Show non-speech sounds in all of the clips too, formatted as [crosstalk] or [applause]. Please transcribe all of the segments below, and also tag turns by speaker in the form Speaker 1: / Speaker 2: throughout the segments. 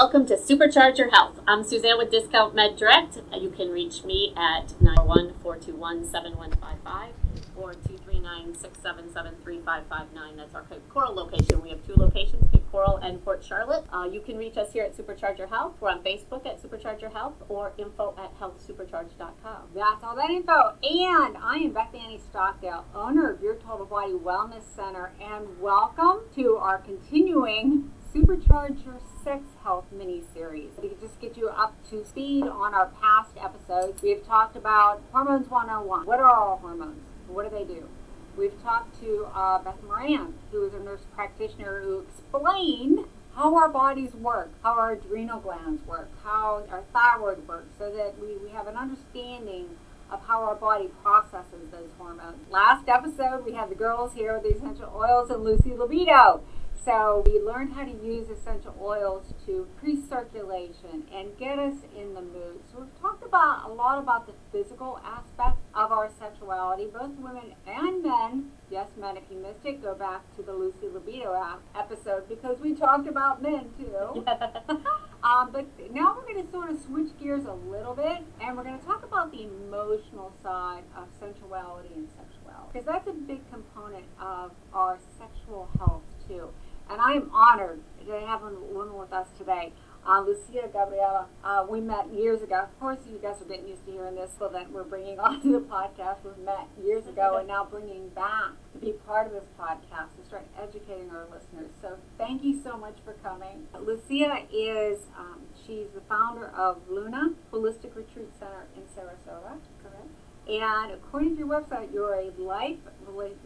Speaker 1: Welcome to Supercharge Your Health. I'm Suzanne with Discount Med Direct. You can reach me at 901 421 7155 or 239 677 3559. That's our Cape Coral location. We have two locations, Cape Coral and Port Charlotte. Uh, you can reach us here at Supercharge Your Health. We're on Facebook at Supercharge Your Health or info at healthsupercharge.com.
Speaker 2: That's all that info. And I am Bethany Stockdale, owner of Your Total Body Wellness Center, and welcome to our continuing Supercharge Your Sex Health mini series. To just get you up to speed on our past episodes, we have talked about Hormones 101. What are all hormones? What do they do? We've talked to uh, Beth Moran, who is a nurse practitioner, who explained how our bodies work, how our adrenal glands work, how our thyroid works, so that we, we have an understanding of how our body processes those hormones. Last episode, we had the girls here with the essential oils and Lucy Libido. So we learned how to use essential oils to increase circulation and get us in the mood. So we've talked about a lot about the physical aspect of our sexuality, both women and men. Yes, men, if you missed it, go back to the Lucy Libido episode because we talked about men too. [laughs] um, but now we're going to sort of switch gears a little bit and we're going to talk about the emotional side of sensuality and sexuality because that's a big component of our sexual health too. And I am honored to have a woman with us today. Uh, Lucia Gabriela, uh, we met years ago. Of course, you guys are getting used to hearing this, so that we're bringing [laughs] onto the podcast. We've met years ago and now bringing back to be part of this podcast to start educating our listeners. So thank you so much for coming. Lucia is, um, she's the founder of Nuna Holistic Retreat Center in Sarasota. Correct. And according to your website, you're a life,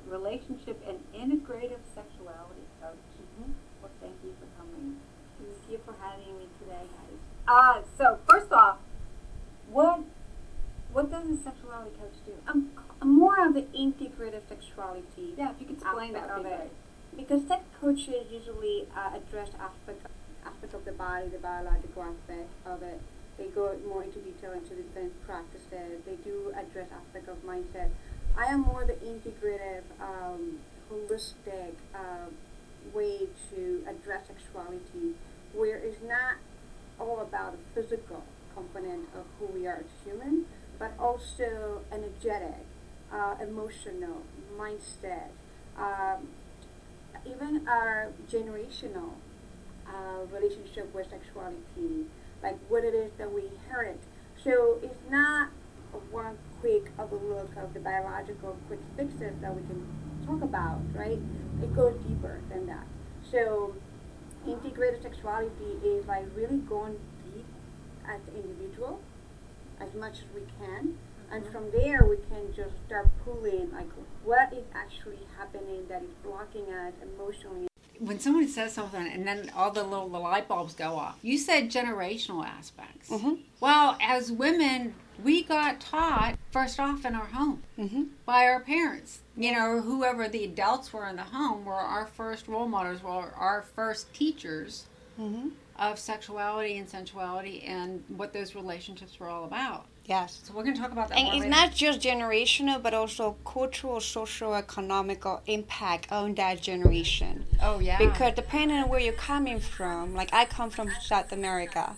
Speaker 2: relationship, and integrative sexuality coach. Thank you for coming.
Speaker 3: Thank you for having me today, guys.
Speaker 2: Uh, so first off, what what does a sexuality coach do?
Speaker 3: I'm, I'm more of the integrative sexuality.
Speaker 2: Yeah, if you could explain that of it.
Speaker 3: Because sex coaches usually uh, address aspect aspect of the body, the biological aspect of it. They go more into detail into the different practices. They do address aspect of mindset. I am more the integrative, um, holistic uh, way to address sexuality, where it's not all about the physical component of who we are as human, but also energetic, uh, emotional, mindset, um, even our generational uh, relationship with sexuality, like what it is that we inherit. So it's not one quick of a look of the biological quick fixes that we can talk about, right? It goes deeper than that. So integrated sexuality is like really going deep as the individual as much as we can. And mm-hmm. from there, we can just start pulling like what is actually happening that is blocking us emotionally
Speaker 4: when someone says something and then all the little the light bulbs go off, you said generational aspects. Mm-hmm. Well, as women, we got taught first off in our home mm-hmm. by our parents. You know, whoever the adults were in the home were our first role models, were our first teachers mm-hmm. of sexuality and sensuality and what those relationships were all about.
Speaker 2: Yes.
Speaker 4: So we're going to talk about that.
Speaker 5: And it's later. not just generational, but also cultural, social, economical impact on that generation.
Speaker 4: Oh yeah.
Speaker 5: Because depending on where you're coming from, like I come from South America,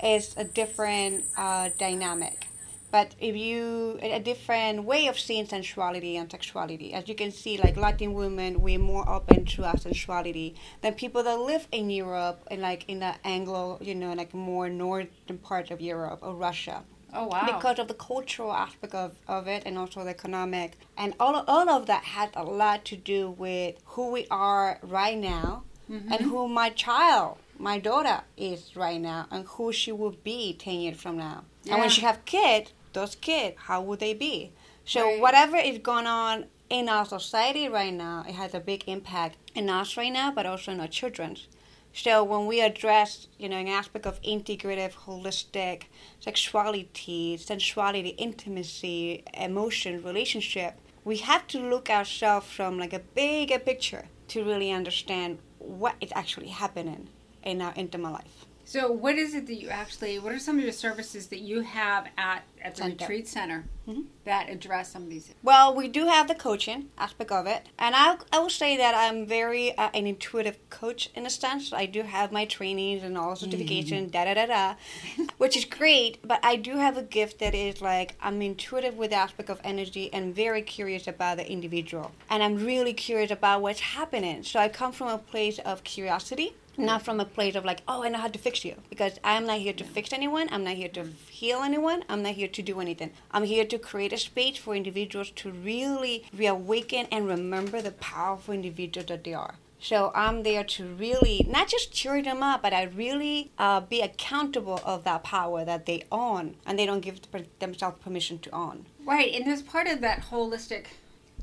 Speaker 5: it's a different uh, dynamic. But if you a different way of seeing sensuality and sexuality, as you can see, like Latin women, we're more open to our sensuality than people that live in Europe and like in the Anglo, you know, like more northern part of Europe or Russia
Speaker 4: Oh wow!
Speaker 5: Because of the cultural aspect of, of it, and also the economic, and all of, all of that had a lot to do with who we are right now, mm-hmm. and who my child, my daughter, is right now, and who she will be ten years from now. Yeah. And when she have kids, those kids, how would they be? So right. whatever is going on in our society right now, it has a big impact in us right now, but also in our children's. So when we address, you know, an aspect of integrative, holistic sexuality, sensuality, intimacy, emotion, relationship, we have to look ourselves from like a bigger picture to really understand what is actually happening in our intimate life.
Speaker 2: So, what is it that you actually? What are some of your services that you have at at the
Speaker 5: Center.
Speaker 2: retreat center
Speaker 5: Mhm.
Speaker 2: that address some of these?
Speaker 5: Well, we do have the coaching aspect of it, and I I will say that I'm very uh, an intuitive coach in a sense. I do have my trainings and all certification, da da da da, [laughs] which is great. But I do have a gift that is like I'm intuitive with the aspect of energy and very curious about the individual, and I'm really curious about what's happening. So I come from a place of curiosity not from a place of like, oh, I know how to fix you. Because I'm not here to fix anyone. I'm not here to heal anyone. I'm not here to do anything. I'm here to create a space for individuals to really reawaken and remember the powerful individuals that they are. So I'm there to really not just cheer them up, but I really uh, be accountable of that power that they own, and they don't give themselves permission to own.
Speaker 2: Right, and there's part of that holistic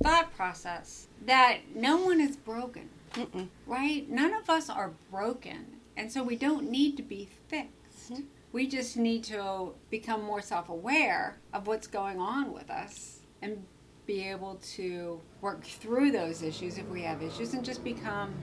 Speaker 2: thought process, that no one is broken.
Speaker 5: Mm-mm.
Speaker 2: right? None of us are broken, and so we don't need to be fixed.
Speaker 5: Mhm.
Speaker 2: We just need to become more self aware of what's going on with us and be able to work through those issues if we have issues and just become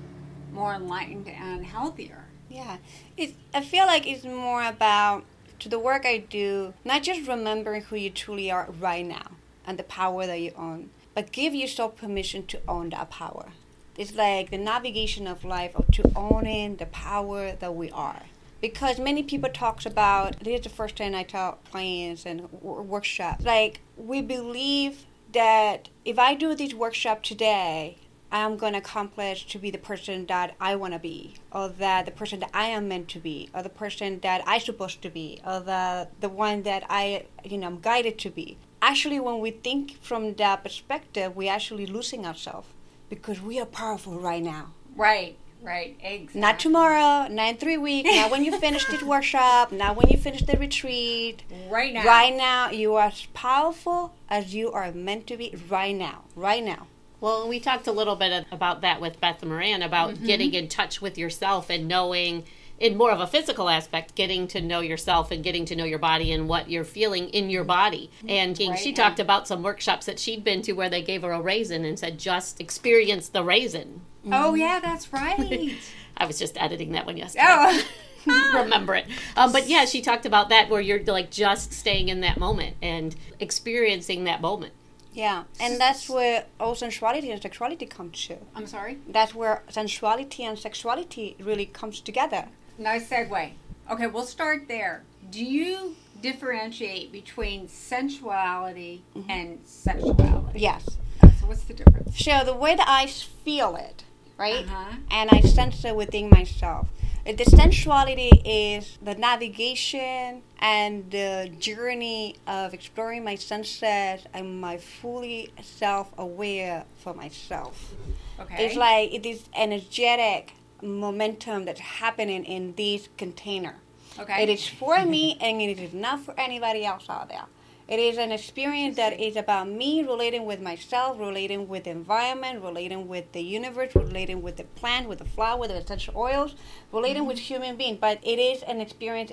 Speaker 2: more enlightened and healthier.
Speaker 5: Yeah, it. I feel like it's more about to the work I do, not just remembering who you truly are right now and the power that you own, but give yourself permission to own that power. It's like the navigation of life of to owning the power that we are. Because many people talks about this is the first time I tell clients and w- workshops. Like we believe that if I do this workshop today, I'm going to accomplish to be the person that I want to be, or that the person that I am meant to be, or the person that I supposed to be, or the the one that I you know i'm guided to be. Actually, when we think from that perspective, we're actually losing ourselves because we are powerful right now.
Speaker 2: Right, right, exactly.
Speaker 5: Not tomorrow, not in three weeks, not when you finish the [laughs] workshop, not when you finish the retreat.
Speaker 2: Right now.
Speaker 5: Right now, you are as powerful as you are meant to be right now. Right now.
Speaker 1: Well, we talked a little bit about that with Beth Moran about mm-hmm. getting in touch with yourself and knowing, in more of a physical aspect, getting to know yourself and getting to know your body and what you're feeling in your body. And
Speaker 2: Right,
Speaker 1: she talked about some workshops that she'd been to where they gave her a raisin and said, just experience the raisin.
Speaker 2: Oh, yeah, that's right. [laughs]
Speaker 1: I was just editing that one yesterday.
Speaker 2: oh. [laughs]
Speaker 1: remember it. Um, but yeah, she talked about that where you're like just staying in that moment and experiencing that moment.
Speaker 5: Yeah, and that's where all sensuality and sexuality come to.
Speaker 2: I'm sorry?
Speaker 5: That's where sensuality and sexuality really comes together.
Speaker 2: Nice segue. Okay, we'll start there. Do you differentiate between sensuality and sexuality?
Speaker 5: Yes.
Speaker 2: So what's the difference?
Speaker 5: So the way that I feel it, right,
Speaker 2: Uh-huh.
Speaker 5: and I sense it within myself. uh, The sensuality is the navigation and the journey of exploring my senses and my fully self-aware for myself.
Speaker 2: Okay.
Speaker 5: It's like it is energetic momentum that's happening in this container.
Speaker 2: okay.
Speaker 5: It is for me and it is not for anybody else out there. It is an experience that is about me relating with myself, relating with the environment, relating with the universe, relating with the plant, with the flower, with the essential oils, relating with mm-hmm. human being. But it is an experience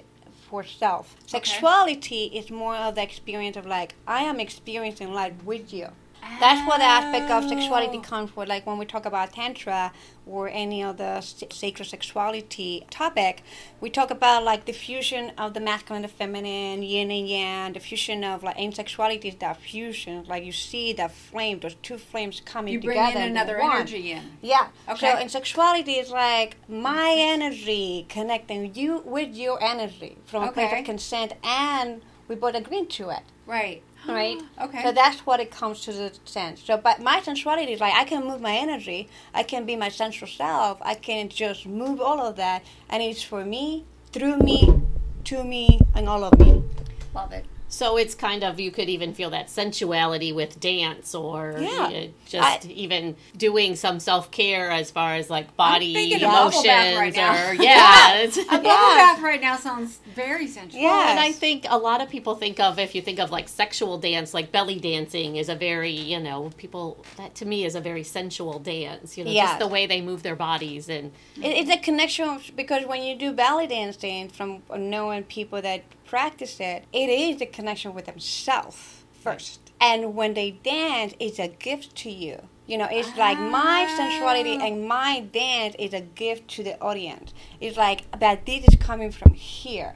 Speaker 5: for self. Sexuality is more of the experience of like I am experiencing life with you. That's where the aspect of sexuality
Speaker 2: Oh.
Speaker 5: comes for. Like when we talk about tantra or any other sacred sexuality topic, we talk about like the fusion of the masculine and the feminine, yin and yang. The fusion of like in sexuality is that fusion. Like you see that flame, those two flames coming
Speaker 2: you bring
Speaker 5: together.
Speaker 2: in another energy in.
Speaker 5: Yeah.
Speaker 2: Okay.
Speaker 5: So in sexuality, is like my energy connecting you with your energy from a place of consent, and we both agree to it.
Speaker 2: Right.
Speaker 5: Right. [gasps]
Speaker 2: Okay.
Speaker 5: So that's what it comes to the sense. So, but my sensuality is like I can move my energy. I can be my sensual self. I can just move all of that, and it's for me, through me, to me, and all of me.
Speaker 2: Love it.
Speaker 1: So it's kind of you could even feel that sensuality with dance or
Speaker 5: Yeah.
Speaker 1: just even doing some self care as far as like body emotions
Speaker 2: right now.
Speaker 1: or [laughs] yeah. it's-
Speaker 2: A bubble
Speaker 5: Yeah.
Speaker 2: bath right now sounds very sensual.
Speaker 5: Yeah.
Speaker 1: Well, and I think a lot of people think of if you think of like sexual dance, like belly dancing is a very you know people that to me is a very sensual dance. You know,
Speaker 5: Yeah.
Speaker 1: just the way they move their bodies and
Speaker 5: It, it's a connection because when you do belly dancing, from knowing people that practice it, it is a connection with themselves first. And when they dance, it's a gift to you You know, it's like my sensuality
Speaker 2: Ah.
Speaker 5: and my dance is a gift to the audience. It's like that this is coming from here.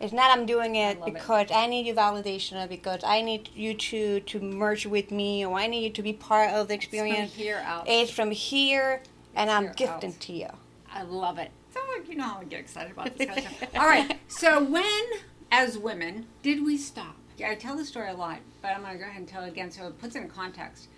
Speaker 5: It's not I'm doing it
Speaker 2: love it.
Speaker 5: because I need your validation or because I need you to to merge with me or I need you to be part of the
Speaker 2: It's from
Speaker 5: experience.
Speaker 2: here out.
Speaker 5: It's from here and
Speaker 2: It's
Speaker 5: I'm
Speaker 2: here
Speaker 5: gifting
Speaker 2: out.
Speaker 5: to you.
Speaker 2: I love it. So you know how I get excited about this kind of stuff. [laughs] All right. So when, as women, did we stop? Yeah, I tell the story a lot, but I'm going to go ahead and tell it again so it puts it in context.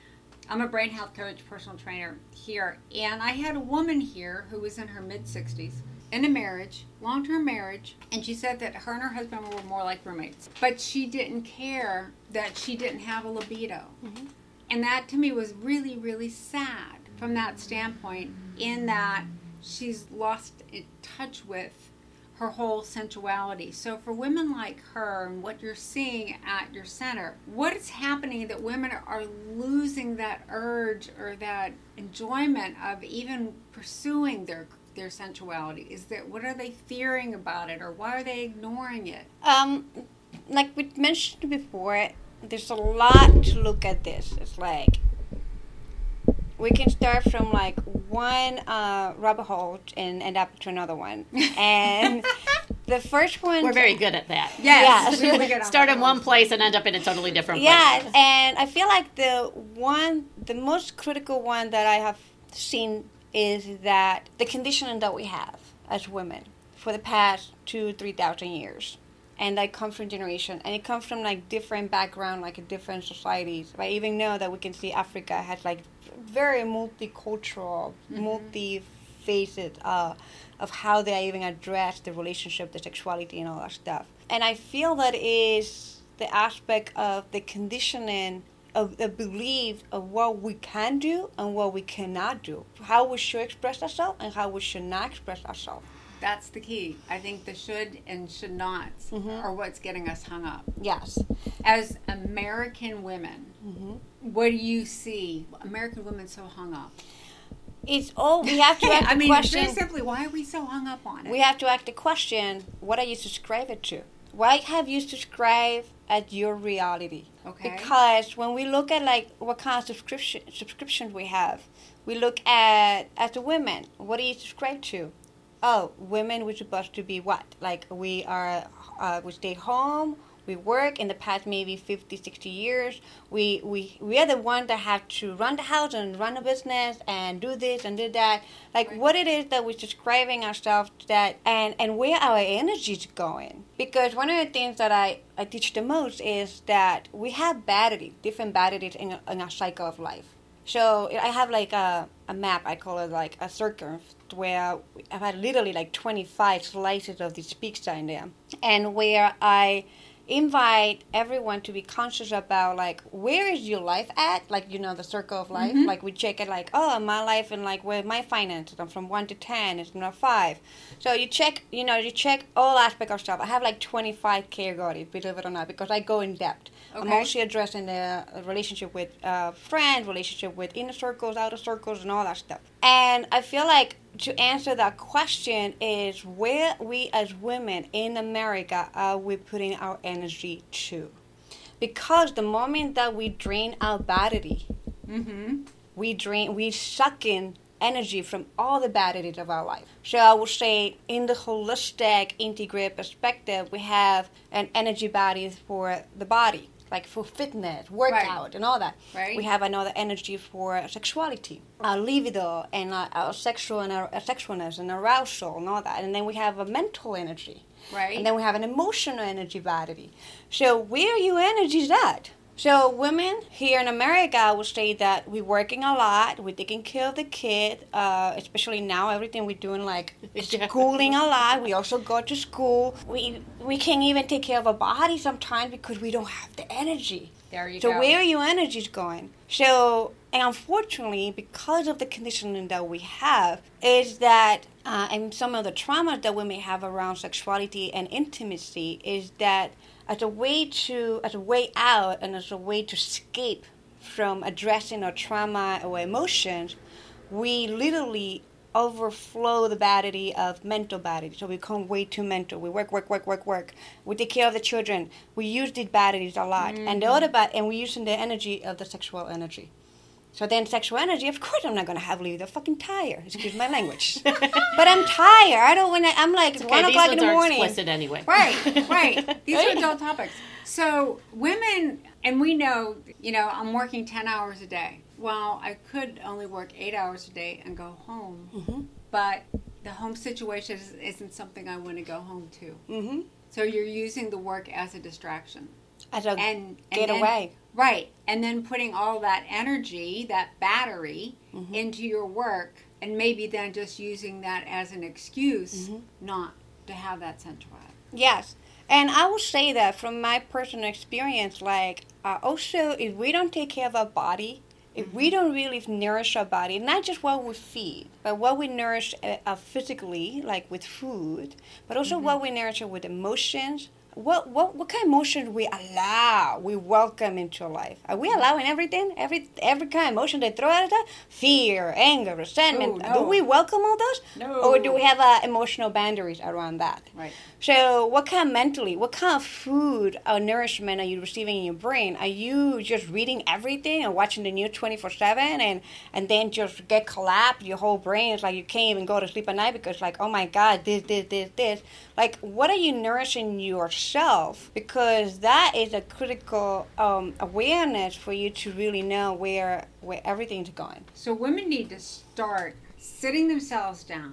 Speaker 2: I'm a brain health coach, personal trainer here, and I had a woman here who was in her mid 60s in a marriage, long term marriage, and she said that her and her husband were more like roommates. But she didn't care that she didn't have a libido. Mm-hmm. And that to me was really, really sad from that standpoint, in that she's lost in touch with her whole sensuality. So for women like her and what you're seeing at your center, what is happening that women are losing that urge or that enjoyment of even pursuing their their sensuality? Is that what are they fearing about it or why are they ignoring it?
Speaker 5: Um, like we mentioned before, there's a lot to look at this. It's like we can start from like one uh, rabbit hole and end up to another one. [laughs] And the first one,
Speaker 1: We're very good at that.
Speaker 5: Yes.
Speaker 2: really
Speaker 1: Start in
Speaker 2: that.
Speaker 1: one place and end up in a totally different place.
Speaker 5: Yes,
Speaker 1: place.
Speaker 5: and I feel like the one, the most critical one that I have seen is that the conditioning that we have as women for the past two, three thousand years, and that comes from generation, and it comes from like different background, like different societies. I even know that we can see Africa has like very multicultural, multi-faceted uh, of how they even address the relationship, the sexuality, and all that stuff. And I feel that is the aspect of the conditioning of the belief of what we can do and what we cannot do, how we should express ourselves and how we should not express ourselves.
Speaker 2: That's the key. I think the should and should nots
Speaker 5: Mhm.
Speaker 2: are what's getting us hung up.
Speaker 5: Yes.
Speaker 2: As American women,
Speaker 5: hmm
Speaker 2: what do you see American women so hung up?
Speaker 5: It's all we have to [laughs] ask the
Speaker 2: I mean,
Speaker 5: question.
Speaker 2: very simply, why are we so hung up on it?
Speaker 5: We have to ask the question: What are you subscribing to? Why have you subscribed at your reality?
Speaker 2: okay.
Speaker 5: Because when we look at like what kind of subscription subscriptions we have, we look at as the women. What do you subscribe to? Oh, women we're supposed to be what? Like we are, uh, we stay home. We work in the past maybe 50, 60 years. We, we, we are the one that have to run the house and run a business and do this and do that. Like what it is that we're describing ourselves that and, and where our energy is going. Because one of the things that I, I teach the most is that we have batteries, different batteries in, in our cycle of life. So I have like a, a map, I call it like a circle, where I've had literally like 25 slices of this pizza in there. And where I invite everyone to be conscious about like where is your life at? Like you know the circle of life.
Speaker 2: Mhm.
Speaker 5: like we check it like oh my life and like where my finances i'm from 1 to 10 it's not 5 so you check you know you check all aspects of stuff. I have like 25 categories believe it or not because i go in depth i'm
Speaker 2: Okay.
Speaker 5: mostly addressing the uh, relationship with uh, friends relationship with inner circles outer circles and all that stuff and i feel like to answer that question is where we as women in America are we putting our energy to? Because the moment that we drain our battery,
Speaker 2: Mm-hmm.
Speaker 5: we drain, we suck in energy from all the batteries of our life. So I would say, in the holistic, integrated perspective, we have an energy body for the body, like for fitness, workout, and all that.
Speaker 2: Right.
Speaker 5: We have another energy for sexuality, our libido, and our, our sexual and our, our sexualness and arousal and all that. And then we have a mental energy.
Speaker 2: Right.
Speaker 5: And then we have an emotional energy battery. So where are your energies at? So women here in America, I would say that we're working a lot. We're taking care of the kid, uh, especially now. Everything we're doing like [laughs] schooling a lot. We also go to school. We we can't even take care of our body sometimes because we don't have the energy.
Speaker 2: there you go.
Speaker 5: So
Speaker 2: go.
Speaker 5: where are your energies going? So, and unfortunately, because of the conditioning that we have, is that uh, and some of the traumas that we may have around sexuality and intimacy is that as a way to as a way out and as a way to escape from addressing our trauma or emotions, we literally overflow the battery of mental battery. So we become way too mental. We work, work, work, work, work. We take care of the children. We use these batteries a lot. And the mm. other bat and we're using the energy of the sexual energy. So then sexual energy, of course I'm not gonna have libido. Fucking tired. Excuse my language. but I'm tired. I don't wanna I'm like
Speaker 1: Okay,
Speaker 5: one
Speaker 1: these
Speaker 5: o'clock in the morning.
Speaker 1: explicit anyway.
Speaker 2: Right, right. [laughs] These are adult topics. So women, and we know, you know, I'm working ten hours a day. Well, I could only work eight hours a day and go home,
Speaker 5: Mhm.
Speaker 2: but the home situation is, isn't something I want to go home to.
Speaker 5: Mm-hmm.
Speaker 2: So you're using the work as a distraction,
Speaker 5: As a
Speaker 2: and, and
Speaker 5: get
Speaker 2: then-
Speaker 5: away.
Speaker 2: Right? And then putting all that energy, that battery,
Speaker 5: Mhm.
Speaker 2: into your work, and maybe then just using that as an excuse
Speaker 5: Mhm.
Speaker 2: not to have that central.
Speaker 5: Yes. And I will say that from my personal experience, like, uh, also, if we don't take care of our body, if we don't really nourish our body, not just what we feed, but what we nourish uh, uh, physically, like with food, but also what we nourish with emotions. What, what what kind of emotions we allow, we welcome into life? Are we allowing everything, every every kind of emotion they throw at us? Fear, anger, resentment.
Speaker 2: Oh, no.
Speaker 5: Do we welcome all those,
Speaker 2: No.
Speaker 5: or do we have uh, emotional boundaries around that?
Speaker 2: Right.
Speaker 5: So, what kind of mentally, what kind of food or nourishment are you receiving in your brain? Are you just reading everything and watching the news 24 7 and, and then just get collapsed? Your whole brain is like you can't even go to sleep at night because, like, oh my God, this, this, this, this. Like, what are you nourishing yourself? Because that is a critical um, awareness for you to really know where, where everything's going.
Speaker 2: So women need to start sitting themselves down,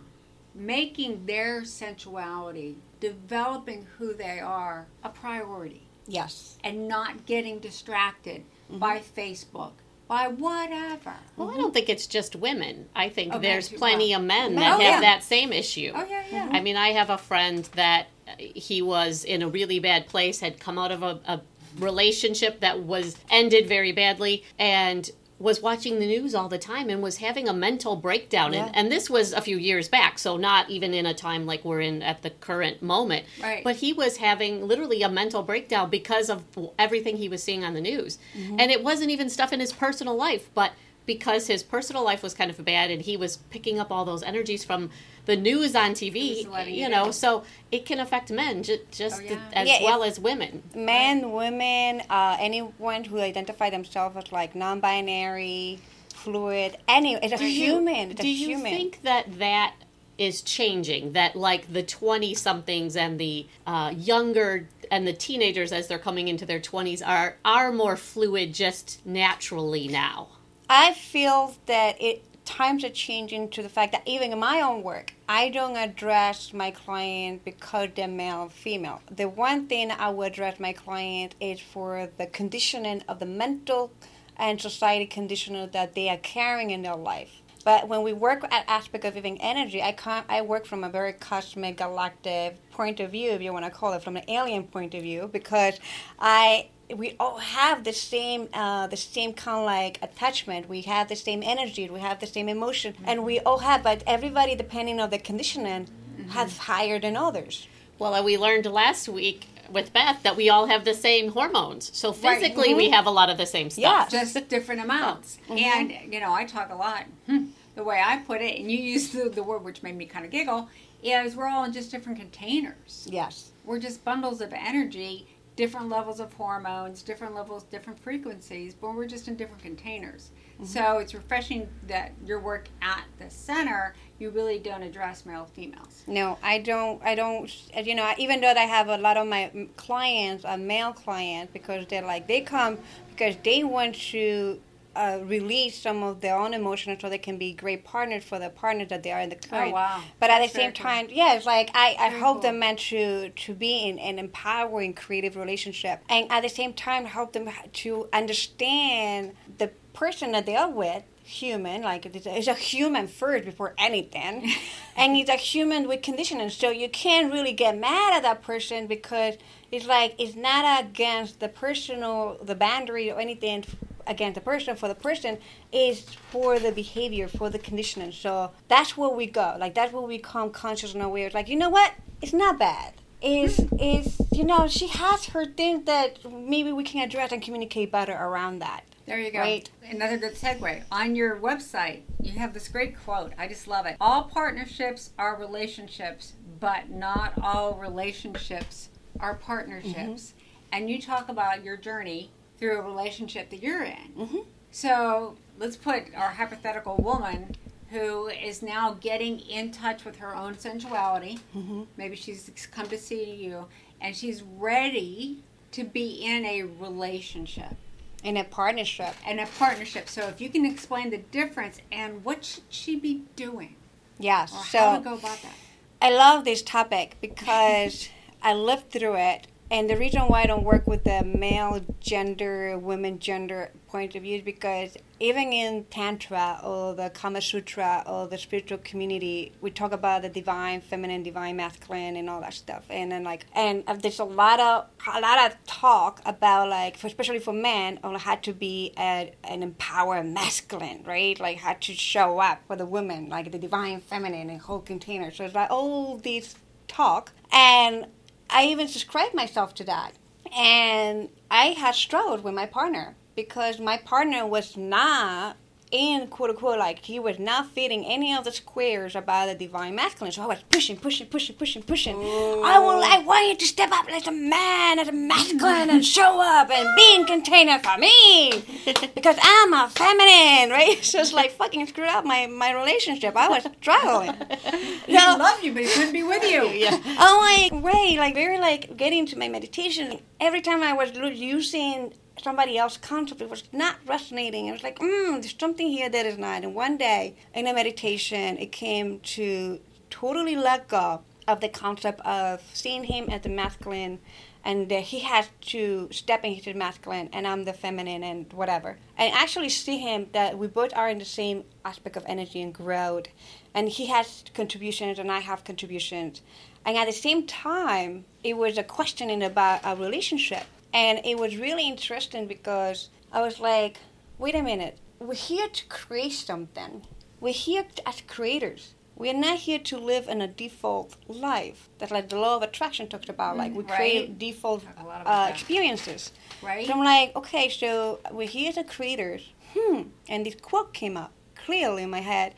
Speaker 2: making their sensuality, developing who they are a priority,
Speaker 5: Yes.
Speaker 2: and not getting distracted mm-hmm. by Facebook, by whatever.
Speaker 1: Well, I don't think it's just women. I think
Speaker 2: Oh,
Speaker 1: there's plenty
Speaker 2: Well,
Speaker 1: of men that
Speaker 2: oh,
Speaker 1: have
Speaker 2: yeah.
Speaker 1: that same issue.
Speaker 2: Oh yeah, yeah.
Speaker 1: I mean, I have a friend that he was in a really bad place, had come out of a, a relationship that was ended very badly, and was watching the news all the time and was having a mental breakdown.
Speaker 5: Yeah.
Speaker 1: And, and this was a few years back, so not even in a time like we're in at the current moment.
Speaker 2: Right.
Speaker 1: But he was having literally a mental breakdown because of everything he was seeing on the news.
Speaker 2: Mm-hmm.
Speaker 1: And it wasn't even stuff in his personal life, but because his personal life was kind of bad and he was picking up all those energies from the news on TV, you know, so it can affect men ju- just
Speaker 2: Oh, yeah.
Speaker 1: as
Speaker 5: Yeah,
Speaker 1: well as women.
Speaker 5: men, women, uh, anyone who identify themselves as like non-binary, fluid, any, it's a
Speaker 1: Do you-
Speaker 5: human. It's
Speaker 1: Do
Speaker 5: a
Speaker 1: you
Speaker 5: human.
Speaker 1: think that that is changing? That like the twenty somethings and the uh, younger and the teenagers as they're coming into their twenties are are more fluid just naturally now.
Speaker 5: I feel that it times are changing to the fact that even in my own work, I don't address my client because they're male or female. The one thing I would address my client is for the conditioning of the mental and society conditioner that they are carrying in their life. But when we work at aspect of giving energy, I can't, I work from a very cosmic, galactic point of view, if you want to call it, from an alien point of view, because I we all have the same uh, the same kind of like attachment. We have the same energy. We have the same emotion, and we all have. But everybody, depending on the conditioning, has higher than others.
Speaker 1: Well, we learned last week with Beth that we all have the same hormones. So
Speaker 2: Right.
Speaker 1: physically, we have a lot of the same stuff.
Speaker 5: Yeah.
Speaker 1: stuff.
Speaker 2: just different amounts. And you know, I talk a lot. Hmm. The way I put it, and you use the, the word which made me kind of giggle, is we're all in just different containers.
Speaker 5: Yes.
Speaker 2: We're just bundles of energy, different levels of hormones, different levels, different frequencies, but we're just in different containers. Mm-hmm. So it's refreshing that your work at the center, you really don't address male females.
Speaker 5: No, I don't. I don't. You know, even though I have a lot of my clients are male clients because they're like they come because they want to uh, release some of their own emotions so they can be great partners for the partner that they are in the current.
Speaker 2: Oh, wow.
Speaker 5: But at the same
Speaker 2: cool.
Speaker 5: time, yeah, it's like I, I
Speaker 2: Very
Speaker 5: help
Speaker 2: cool.
Speaker 5: them man to to be in an empowering creative relationship, and at the same time help them to understand the person that they are with human like it's a, human first before anything [laughs] and it's a human with conditioning so you can't really get mad at that person because it's like it's not against the personal the boundary or anything against the person for the person is for the behavior for the conditioning so that's where we go like that's where we become conscious and aware it's like you know what it's not bad is is you know she has her things that maybe we can address and communicate better around that
Speaker 2: There you go.
Speaker 5: Right.
Speaker 2: Another good segue. On your website, you have this great quote. I just love it. All partnerships are relationships, but not all relationships are partnerships. Mm-hmm. And you talk about your journey through a relationship that you're in. So let's put our hypothetical woman who is now getting in touch with her own sensuality.
Speaker 5: Mm-hmm.
Speaker 2: Maybe she's come to see you and she's ready to be in a relationship
Speaker 5: In a partnership.
Speaker 2: and a partnership. So if you can explain the difference and what should she be doing
Speaker 5: Yes. so
Speaker 2: how to go about that.
Speaker 5: I love this topic because [laughs] I lived through it. And the reason why I don't work with the male gender, women gender point of view is because even in Tantra or the Kama Sutra or the spiritual community, we talk about the divine feminine, divine masculine, and all that stuff. And then like, and uh, there's a lot of a lot of talk about like, for, especially for men, on how to be a, an empowered masculine, right? Like how to show up for the women, like the divine feminine and whole container. So it's like all these talk and I even subscribed myself to that. And I had struggled with my partner because my partner was not in quote unquote like he was not fitting any of the squares about the divine masculine. So I was pushing, pushing, pushing, pushing, pushing. I will I want you to step up as a man, as a masculine and show up and be in container for me. [laughs] Because I'm a feminine, right? [laughs] So it's like fucking screwed up my, my relationship. I was struggling. [laughs]
Speaker 2: He loved you, but he couldn't be with you.
Speaker 5: Yeah. I'm like, Ray, like very like getting to my meditation. Every time I was using somebody else's concept, it was not resonating. It was like, mm, there's something here that is not. And one day in a meditation, it came to totally let go of the concept of seeing him as the masculine and that he has to step into the masculine and I'm the feminine and whatever. And actually see him that we both are in the same aspect of energy and growth. And he has contributions and I have contributions. And at the same time, it was a questioning about our relationship. And it was really interesting because I was like, wait a minute, we're here to create something. We're here as creators. We're not here to live in a default life. That's like the law of attraction talks about. Like we create default
Speaker 2: Talk a lot
Speaker 5: uh, experiences.
Speaker 2: Right?
Speaker 5: So I'm like, okay, so we're here as creators. Hmm. And this quote came up clearly in my head.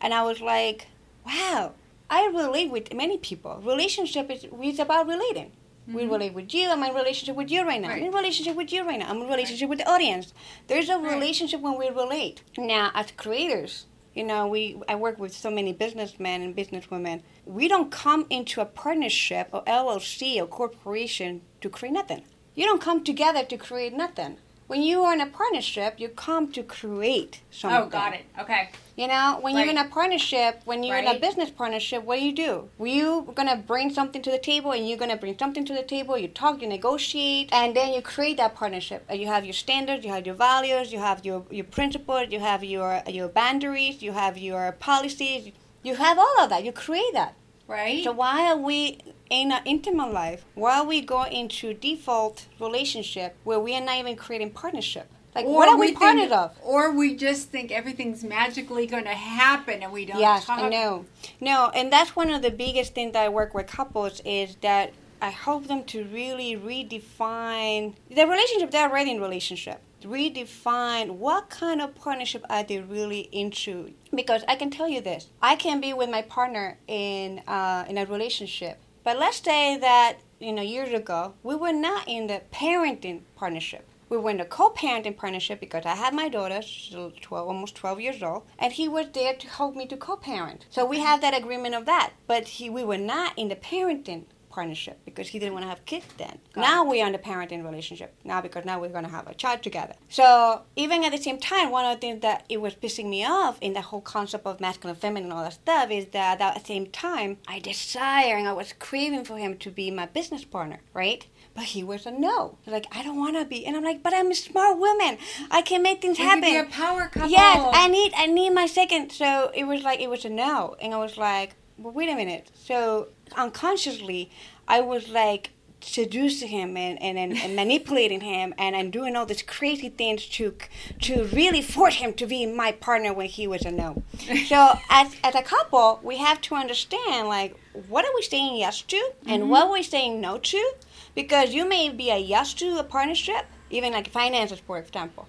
Speaker 5: And I was like, wow, I relate with many people. Relationship is is about relating. We relate with you. I'm in relationship with you right now. I'm in
Speaker 2: Mm-hmm.
Speaker 5: Relationship with you right now. I'm in relationship with the audience. There's a
Speaker 2: Right.
Speaker 5: relationship when we relate. Now, as creators, you know, we I work with so many businessmen and businesswomen. We don't come into a partnership or LLC or corporation to create nothing. You don't come together to create nothing. When you are in a partnership, you come to create oh, something.
Speaker 2: Oh, got it. Okay.
Speaker 5: You know, when you're in a partnership, when you're in a business partnership, what do you do? You're gonna bring something to the table, and you're gonna bring something to the table. You talk, you negotiate, and then you create that partnership. Uh, you have your standards, you have your values, you have your your principles, you have your your boundaries, you have your policies. You have all of that. You create that.
Speaker 2: Right?
Speaker 5: So why are we in an intimate life? Why are we going into default relationship where we are not even creating partnership? Like,
Speaker 2: Or
Speaker 5: what are we,
Speaker 2: think-
Speaker 5: part of?
Speaker 2: Or we just think everything's magically going to happen and we don't
Speaker 5: Yes,
Speaker 2: talk.
Speaker 5: I know. No, and that's one of the biggest things that I work with couples is that I help them to really redefine the relationship they're already in relationship. Redefine what kind of partnership are they really into? Because I can tell you this: I can be with my partner in uh, in a relationship, but let's say that you know years ago we were not in the parenting partnership. We were in a co-parenting partnership because I had my daughter, she's 12, almost 12 years old, and he was there to help me to co-parent. So we had that agreement of that. But he, we were not in the parenting partnership because he didn't want to have kids then.
Speaker 2: Got
Speaker 5: now we're in the parenting relationship now because now we're going to have a child together. So even at the same time, one of the things that it was pissing me off in the whole concept of masculine, feminine, and all that stuff is that at the same time, I desire and I was craving for him to be my business partner, right? But he was a no. Like I don't want to be, and I'm like, but I'm a smart woman. I can make things
Speaker 2: We
Speaker 5: happen.
Speaker 2: be a power couple.
Speaker 5: Yes, I need I need my second. So it was like it was a no, and I was like, well, wait a minute. So unconsciously, I was like seducing him and, and, and, and manipulating him and, and doing all these crazy things to to really force him to be my partner when he was a no. So [laughs] as as a couple, we have to understand like what are we saying yes to and what mm-hmm. are we saying no to, because you may be a yes to a partnership, even like finances, for example.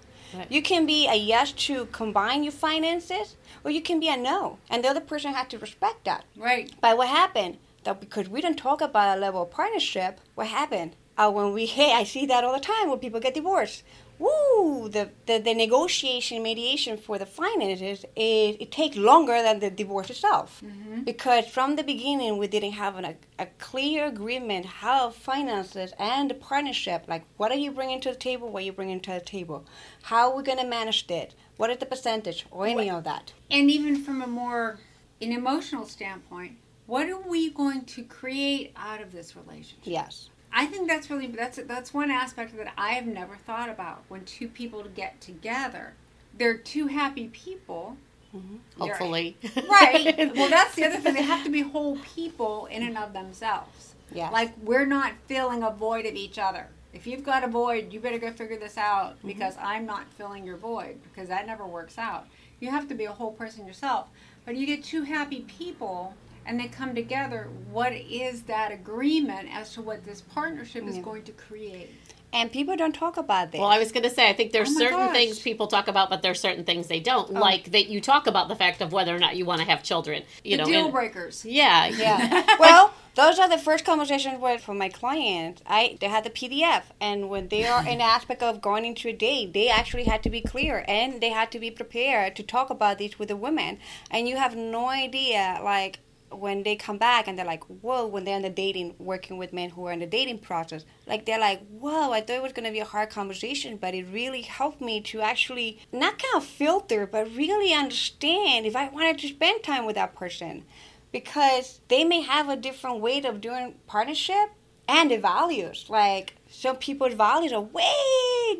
Speaker 5: You can be a yes to combine your finances, or you can be a no, and the other person has to respect that.
Speaker 2: Right.
Speaker 5: But what happened? That because we don't talk about a level of partnership, what happened? uh, when we [laughs] hey, I see that all the time when people get divorced. Woo! The, the, the negotiation mediation for the finances is it takes longer than the divorce itself because from the beginning we didn't have an, a, a clear agreement how finances and the partnership like what are you bringing to the table what are you bringing to the table how are we going to manage it what is the percentage or any of that
Speaker 2: And even from a more an emotional standpoint, what are we going to create out of this relationship?
Speaker 5: yes
Speaker 2: I think that's really that's that's one aspect that I have never thought about when two people get together. They're two happy people. Mm-hmm. They're-
Speaker 6: Hopefully.
Speaker 2: Right. [laughs] well, that's the other thing. They have to be whole people in and of themselves.
Speaker 5: Yeah.
Speaker 2: Like we're not filling a void of each other. If you've got a void, you better go figure this out
Speaker 5: Mm-hmm.
Speaker 2: because I'm not filling your void because that never works out. You have to be a whole person yourself. But you get two happy people and they come together. What is that agreement as to what this partnership is going to create?
Speaker 5: And people don't talk about this
Speaker 6: Well, I was going to say, I think there's
Speaker 2: Oh
Speaker 6: certain
Speaker 2: gosh.
Speaker 6: things people talk about, but there's certain things they don't. Oh. Like that you talk about the fact of whether or not you want to have children. You
Speaker 2: the
Speaker 6: know,
Speaker 2: deal
Speaker 6: and-
Speaker 2: breakers.
Speaker 6: yeah,
Speaker 5: Yeah. [laughs] well, those are the first conversations with for my clients. I they had the PDF, and when they are in [laughs] the aspect of going into a date, they actually had to be clear and they had to be prepared to talk about this with the women. And you have no idea, like when they come back and they're like, whoa, when they're in the dating, working with men who are in the dating process, like they're like, whoa, I thought it was going to be a hard conversation, but it really helped me to actually not kind of filter, but really understand if I wanted to spend time with that person because they may have a different way of doing partnership and the values. Like some people's values are way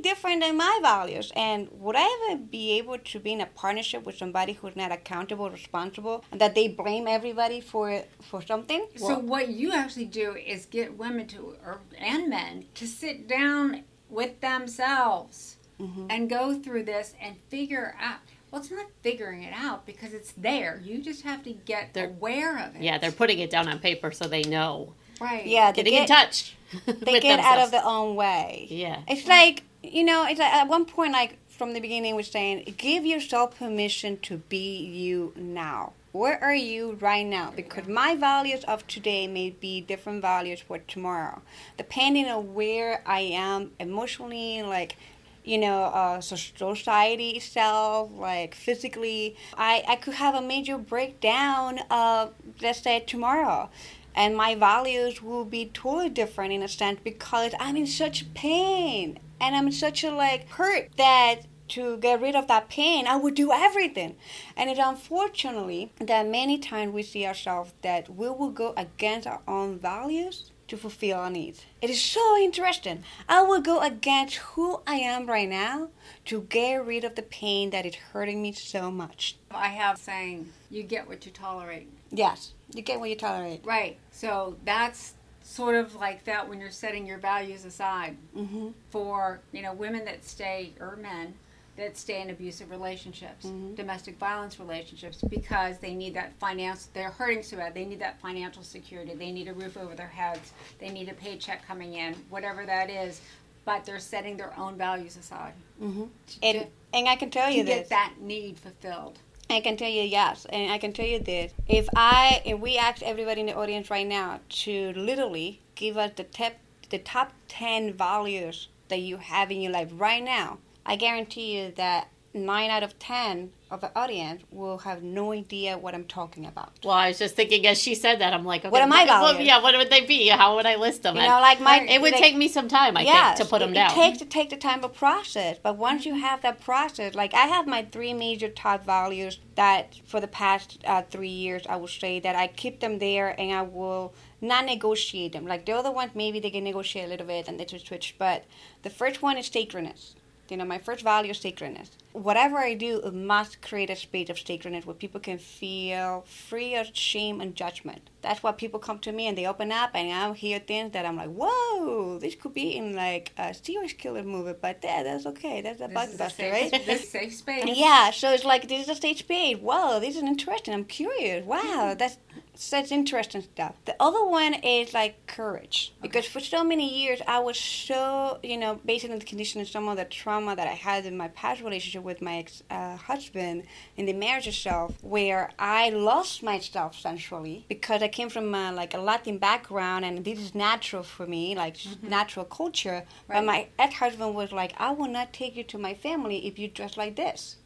Speaker 5: different than my values. And would I ever be able to be in a partnership with somebody who's not accountable, responsible, and that they blame everybody for for something?
Speaker 2: So what you actually do is get women to, or and men, to sit down with themselves
Speaker 5: Mhm.
Speaker 2: and go through this and figure out. Well, it's not figuring it out because it's there. You just have to get
Speaker 6: They're-
Speaker 2: aware of it.
Speaker 6: yeah, they're putting it down on paper so they know.
Speaker 2: right.
Speaker 5: yeah, they
Speaker 6: Getting
Speaker 5: get,
Speaker 6: in touch.
Speaker 5: they [laughs]
Speaker 6: with
Speaker 5: get out of their own way.
Speaker 6: Yeah.
Speaker 5: It's like you know, it's like at one point, like from the beginning, was saying, give yourself permission to be you now. Where are you right now? Because my values of today may be different values for tomorrow, depending on where I am emotionally, like you know, uh, so society itself, like physically. I, I could have a major breakdown, uh, let's say tomorrow. And my values will be totally different in a sense because I'm in such pain and I'm such a like hurt that to get rid of that pain, I would do everything. And it unfortunately that many times we see ourselves that we will go against our own values to fulfill our needs. It is so interesting. I will go against who I am right now to get rid of the pain that is hurting me so much.
Speaker 2: I have saying you get what you tolerate.
Speaker 5: Yes, you get what you tolerate.
Speaker 2: Right. So that's sort of like that when you're setting your values aside
Speaker 5: Mm-hmm.
Speaker 2: for you know women that stay or men that stay in abusive relationships,
Speaker 5: Mhm.
Speaker 2: domestic violence relationships, because they need that finance. They're hurting so bad. They need that financial security. They need a roof over their heads. They need a paycheck coming in, whatever that is. But they're setting their own values aside
Speaker 5: Mm-hmm.
Speaker 2: to,
Speaker 5: And and I can tell
Speaker 2: to
Speaker 5: you
Speaker 2: get that need fulfilled.
Speaker 5: I can tell you yes, and I can tell you this. If I and we ask everybody in the audience right now to literally give us the top the top ten values that you have in your life right now, I guarantee you that nine out of ten of the audience will have no idea what I'm talking about.
Speaker 6: Well, I was just thinking as she said that, I'm like, okay,
Speaker 5: What are my
Speaker 6: well,
Speaker 5: values?
Speaker 6: yeah, what would they be? How would I list them?
Speaker 5: You know, like my
Speaker 6: it would
Speaker 5: like-
Speaker 6: take me some time, I
Speaker 5: Yes,
Speaker 6: think, to put them
Speaker 5: it,
Speaker 6: down.
Speaker 5: It takes to take the time to process, but once you have that process, like I have my three major top values that for the past uh, three years, I would say that I keep them there and I will not negotiate them. Like the other ones, maybe they can negotiate a little bit and they just switch. But the first one is sacredness. You know, my first value is sacredness. Whatever I do, it must create a space of sacredness where people can feel free of shame and judgment. That's why people come to me and they open up, and I hear things that I'm like, whoa, this could be in like a serial killer movie, but yeah, that's okay. That's a
Speaker 2: This a
Speaker 5: blockbuster,
Speaker 2: safe,
Speaker 5: right?
Speaker 2: this safe space.
Speaker 5: Yeah, so it's like this is a safe space. Whoa, this is interesting. I'm curious. Wow, that's such interesting stuff. The other one is like courage, because for so many years I was so you know based on the condition of some of the trauma that I had in my past relationship with my ex uh, husband in the marriage itself, where I lost myself sensually because I came from a, like a Latin background and this is natural for me, like natural culture. But my ex husband was like, I will not take you to my family if you dress like this.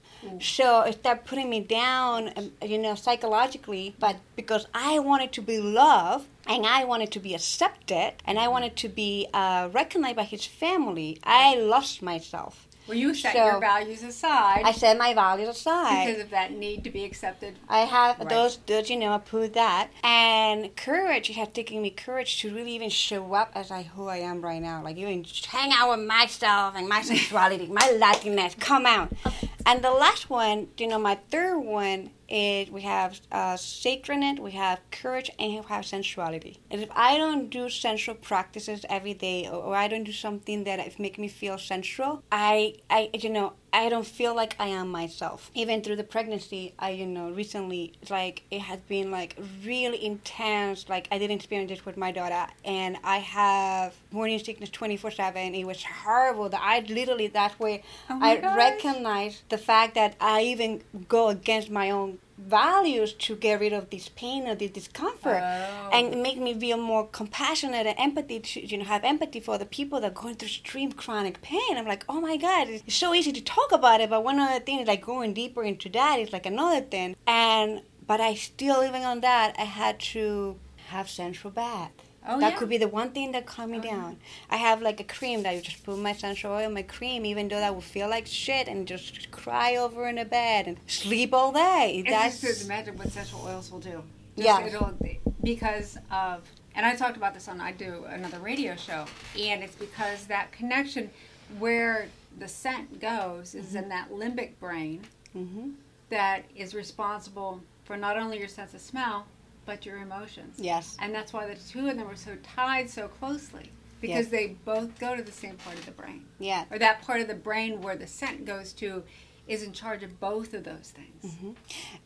Speaker 5: So it started putting me down, um, you know, psychologically. But because I wanted to be loved and I wanted to be accepted and I wanted to be uh, recognized by his family, I lost myself.
Speaker 2: Well, you set
Speaker 5: So-
Speaker 2: your values aside
Speaker 5: I set my values aside.
Speaker 2: because of that need to be accepted.
Speaker 5: I have
Speaker 2: Right.
Speaker 5: those, those, you know, I put that. And courage, it has taken me courage to really even show up as I who I am right now. Like even hang out with myself and my sexuality, my Latiness, come out. And the last one, do you know, my third one is we have uh, sacredness, we have courage, and we have sensuality. And if I don't do sensual practices every day, or, or I don't do something that make me feel sensual, I, I, you know, I don't feel like I am myself. Even through the pregnancy, I, you know, recently, it's like it has been like really intense. Like I didn't experience this with my daughter, and I have morning sickness twenty four seven. It was horrible. That I literally that's where
Speaker 2: Oh
Speaker 5: I
Speaker 2: gosh.
Speaker 5: recognize the fact that I even go against my own values to get rid of this pain or this discomfort
Speaker 2: Oh.
Speaker 5: and make me feel more compassionate and empathy to you know have empathy for the people that are going through extreme chronic pain. I'm like oh my god it's so easy to talk about it but one other thing is like going deeper into that is like another thing. And but i still living on that i had to have central bath
Speaker 2: Oh,
Speaker 5: that
Speaker 2: yeah.
Speaker 5: could be the one thing that calmed me down. I have like a cream that you just put my essential oil in my cream, even though that would feel like shit, and just cry over in a bed and sleep all day.
Speaker 2: It's
Speaker 5: That's
Speaker 2: just to imagine what essential oils will do. Just
Speaker 5: Yeah.
Speaker 2: It'll, because of, and I talked about this on I do another radio show, and it's because that connection where the scent goes is
Speaker 5: Mm-hmm.
Speaker 2: in that limbic brain
Speaker 5: hmm
Speaker 2: that is responsible for not only your sense of smell but your emotions.
Speaker 5: yes,
Speaker 2: And that's why the two of them are so tied so closely because
Speaker 5: Yes.
Speaker 2: they both go to the same part of the brain.
Speaker 5: yeah.
Speaker 2: Or that part of the brain where the scent goes to is in charge of both of those things.
Speaker 5: Mm-hmm.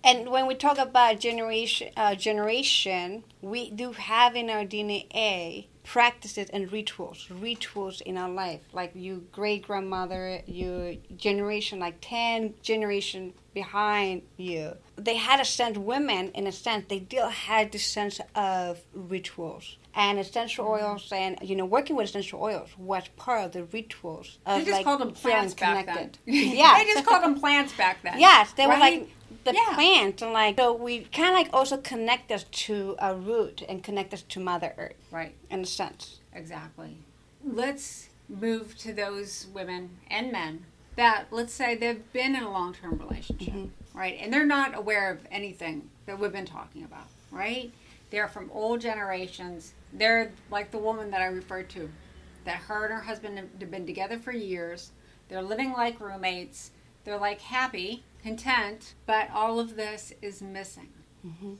Speaker 5: And when we talk about generation, uh, generation, we do have in our DNA practices and rituals, rituals in our life. Like your great grandmother, your generation, like ten generation behind you, they had a sense. Women, in a sense, they still had this sense of rituals. And essential mm-hmm. oils, and you know, working with essential oils was part of the rituals of
Speaker 2: They just
Speaker 5: like
Speaker 2: called them plants back then. [laughs] yeah, they just called them plants back then.
Speaker 5: Yes, they were like the
Speaker 2: Yeah.
Speaker 5: plants, and like so we kind of like also connect us to a root and connect us to Mother Earth
Speaker 2: right,
Speaker 5: in a sense.
Speaker 2: exactly. Let's move to those women and men that let's say they've been in a long-term relationship, mm-hmm. right, and they're not aware of anything that we've been talking about, right? They're from old generations. They're like the woman that I referred to, that her and her husband have been together for years. They're living like roommates. They're like happy, content, but all of this is missing. Mm-hmm.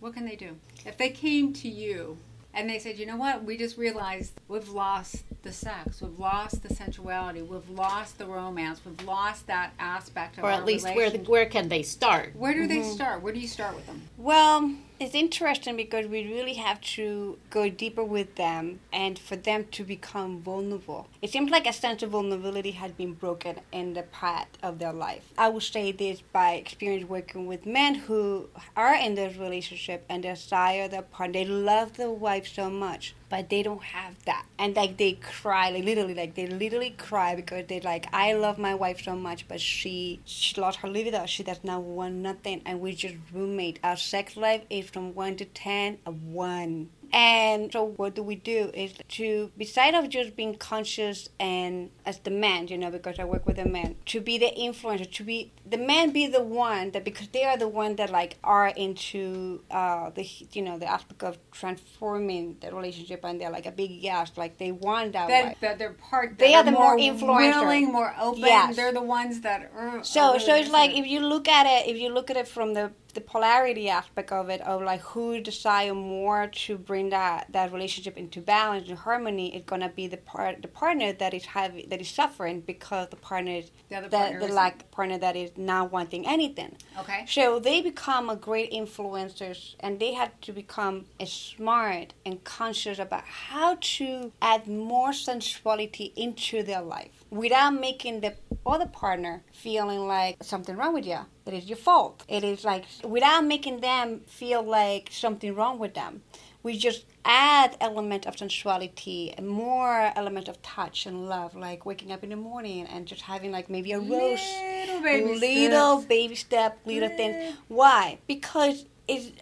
Speaker 2: What can they do? If they came to you and they said, you know what, we just realized we've lost the sex, we've lost the sensuality, we've lost the romance, we've lost that aspect of
Speaker 6: or
Speaker 2: our
Speaker 6: at least where
Speaker 2: relationship."
Speaker 6: where can they start?
Speaker 2: Where do they mm-hmm. start? Where do you start with them?
Speaker 5: Well, it's interesting because we really have to go deeper with them and for them to become vulnerable. It seems like a sense of vulnerability has been broken in the path of their life. I would say this by experience working with men who are in this relationship and desire their partner. They love their wife so much, but they don't have that. And like they cry, like literally, like they literally cry because they like, I love my wife so much, but she she lost her libido. She does not want nothing, and we just roommate. Our sex life is from one to ten, a one. And so what do we do is to beside of just being conscious and as the man, you know, because I work with the men, to be the influencer, to be the man be the one that because they are the one that like are into uh the you know the aspect of transforming the relationship and they're like a big yes, like they want that way.
Speaker 2: That, that they're part.
Speaker 5: They are the more influencer.
Speaker 2: willing, more open.
Speaker 5: Yes.
Speaker 2: They're the ones that are.
Speaker 5: So,
Speaker 2: are
Speaker 5: so it's like if you look at it, if you look at it from the the polarity aspect of it, of like who desire more to bring that that relationship into balance and harmony, is gonna be the part the partner that is having that is suffering because the partner is
Speaker 2: The other
Speaker 5: the,
Speaker 2: partner
Speaker 5: the like partner that is not wanting anything.
Speaker 2: Okay.
Speaker 5: So they become a great influencers and they have to become smart and conscious about how to add more sensuality into their life without making the other partner feeling like something wrong with you. It is your fault. It is like without making them feel like something wrong with them. We just add element of sensuality and more element of touch and love, like waking up in the morning and just having like maybe a rose
Speaker 2: Little baby
Speaker 5: little
Speaker 2: steps.
Speaker 5: baby step, little things. Why? Because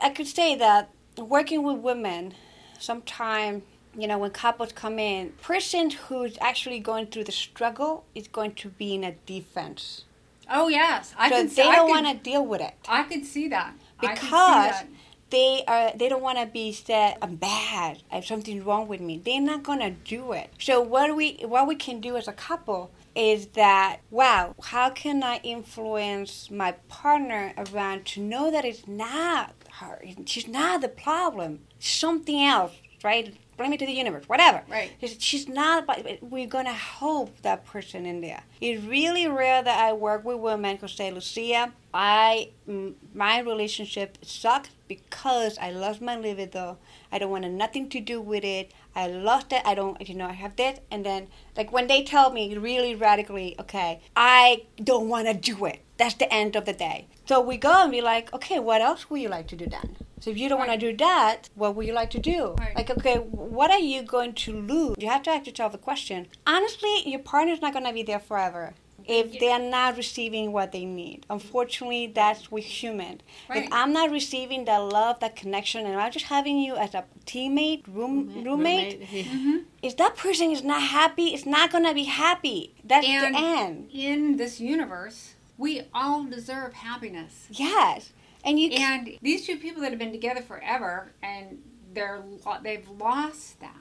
Speaker 5: I could say that working with women, sometimes you know when couples come in, person who's actually going through the struggle is going to be in a defense.
Speaker 2: Oh yes, I
Speaker 5: so
Speaker 2: can.
Speaker 5: they
Speaker 2: I
Speaker 5: don't want to deal with it
Speaker 2: I could see that could see
Speaker 5: because
Speaker 2: that.
Speaker 5: they are they don't want to be said I'm bad. I have something wrong with me. They're not gonna do it. So what we what we can do as a couple is that wow, how can I influence my partner around to know that it's not her. She's not the problem. Something else, right? Blame it to the universe, whatever.
Speaker 2: Right.
Speaker 5: She's- not, but we're gonna help that person in there. It's really rare that I work with women who say, Lucia, I, my relationship sucks because I lost my libido. I don't want nothing to do with it. I lost it. I don't, you know, I have this. And then, like, when they tell me really radically, okay, I don't want to do it. That's the end of the day. So we go and be like, okay, what else would you like to do then? So if you don't want to do that, what would you like to do?
Speaker 2: Right.
Speaker 5: Like, okay, what are you going to lose? You have to ask yourself the question. Honestly, your partner's not going to be there forever if they are not receiving what they need. Unfortunately, that's with human.
Speaker 2: Right.
Speaker 5: If I'm not receiving that love, that connection, and I'm just having you as a teammate, room, roommate, mm-hmm. if that person is not happy, it's not going to be happy. That's
Speaker 2: And
Speaker 5: the end.
Speaker 2: in this universe, we all deserve happiness.
Speaker 5: Yes. And you can
Speaker 2: And these two people that have been together forever and they're they've lost that.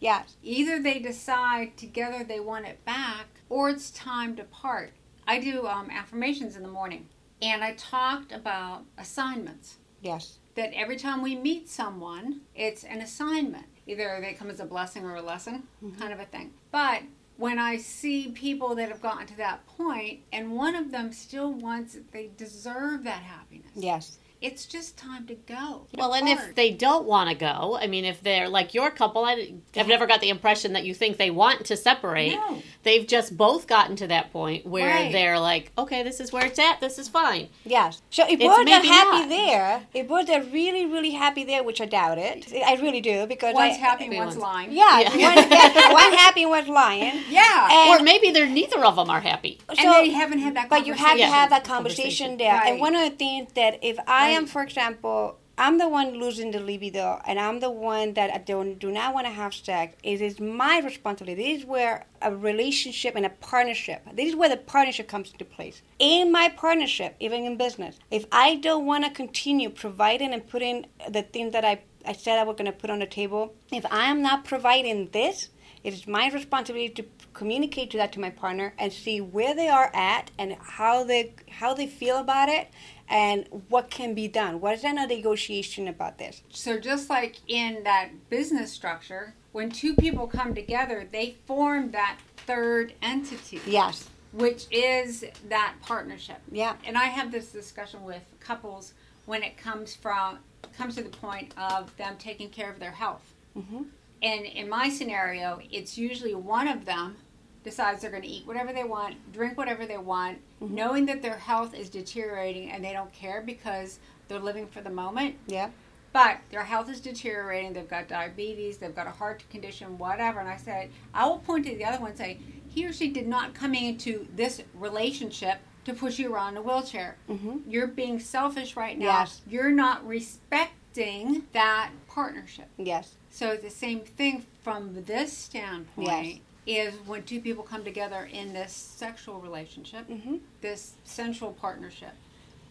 Speaker 5: yes.
Speaker 2: Either they decide together they want it back, or it's time to part. I do um, affirmations in the morning, and I talked about assignments.
Speaker 5: Yes.
Speaker 2: That every time we meet someone, it's an assignment. Either they come as a blessing or a lesson, kind of a thing. But when I see people that have gotten to that point, and one of them still wants, they deserve that happiness.
Speaker 5: Yes.
Speaker 2: It's just time to go.
Speaker 6: Well, and if they don't want to go, I mean, if they're like your couple, I, I've never got the impression that you think they want to separate.
Speaker 2: No.
Speaker 6: They've just both gotten to that point where
Speaker 2: Right.
Speaker 6: they're like, okay, this is where it's at. This is fine.
Speaker 5: Yes. So if
Speaker 6: It's
Speaker 5: both are
Speaker 6: maybe
Speaker 5: happy
Speaker 6: not.
Speaker 5: there, if both are really, really happy there, which I doubt it, I really do because
Speaker 2: one's
Speaker 5: I,
Speaker 2: happy, one's
Speaker 6: one's-
Speaker 2: lying.
Speaker 5: Yeah,
Speaker 6: Yeah.
Speaker 5: One, yes, [laughs] one happy, one's lying.
Speaker 2: Yeah.
Speaker 5: And-
Speaker 6: or maybe they're neither of them are happy.
Speaker 2: and they haven't had that
Speaker 5: But you have to have that
Speaker 6: Conversation.
Speaker 5: conversation there. And one of the things that if I am, for example, I'm the one losing the libido, and I'm the one that I don't do not want to have sex. It is my responsibility. This is where a relationship and a partnership. This is where the partnership comes into place. In my partnership, even in business, if I don't want to continue providing and putting the things that I I said I was going to put on the table, if I am not providing this, it is my responsibility to communicate to that to my partner and see where they are at and how they how they feel about it and what can be done. What is a negotiation about this?
Speaker 2: So just like in that business structure, when two people come together, they form that third entity,
Speaker 5: Yes.
Speaker 2: which is that partnership.
Speaker 5: Yeah.
Speaker 2: And I have this discussion with couples when it comes from comes to the point of them taking care of their health.
Speaker 5: Mhm.
Speaker 2: And in my scenario, it's usually one of them decides they're going to eat whatever they want, drink whatever they want, knowing that their health is deteriorating and they don't care because they're living for the moment
Speaker 5: Yeah.
Speaker 2: but their health is deteriorating. They've got diabetes. They've got a heart condition, whatever. And I said, I will point to the other one and say, he or she did not come into this relationship to push you around in a wheelchair.
Speaker 5: Mhm.
Speaker 2: You're being selfish right now.
Speaker 5: Yes.
Speaker 2: You're not respecting that partnership.
Speaker 5: Yes.
Speaker 2: So it's the same thing from this standpoint is when two people come together in this sexual relationship,
Speaker 5: Mhm.
Speaker 2: this sensual partnership,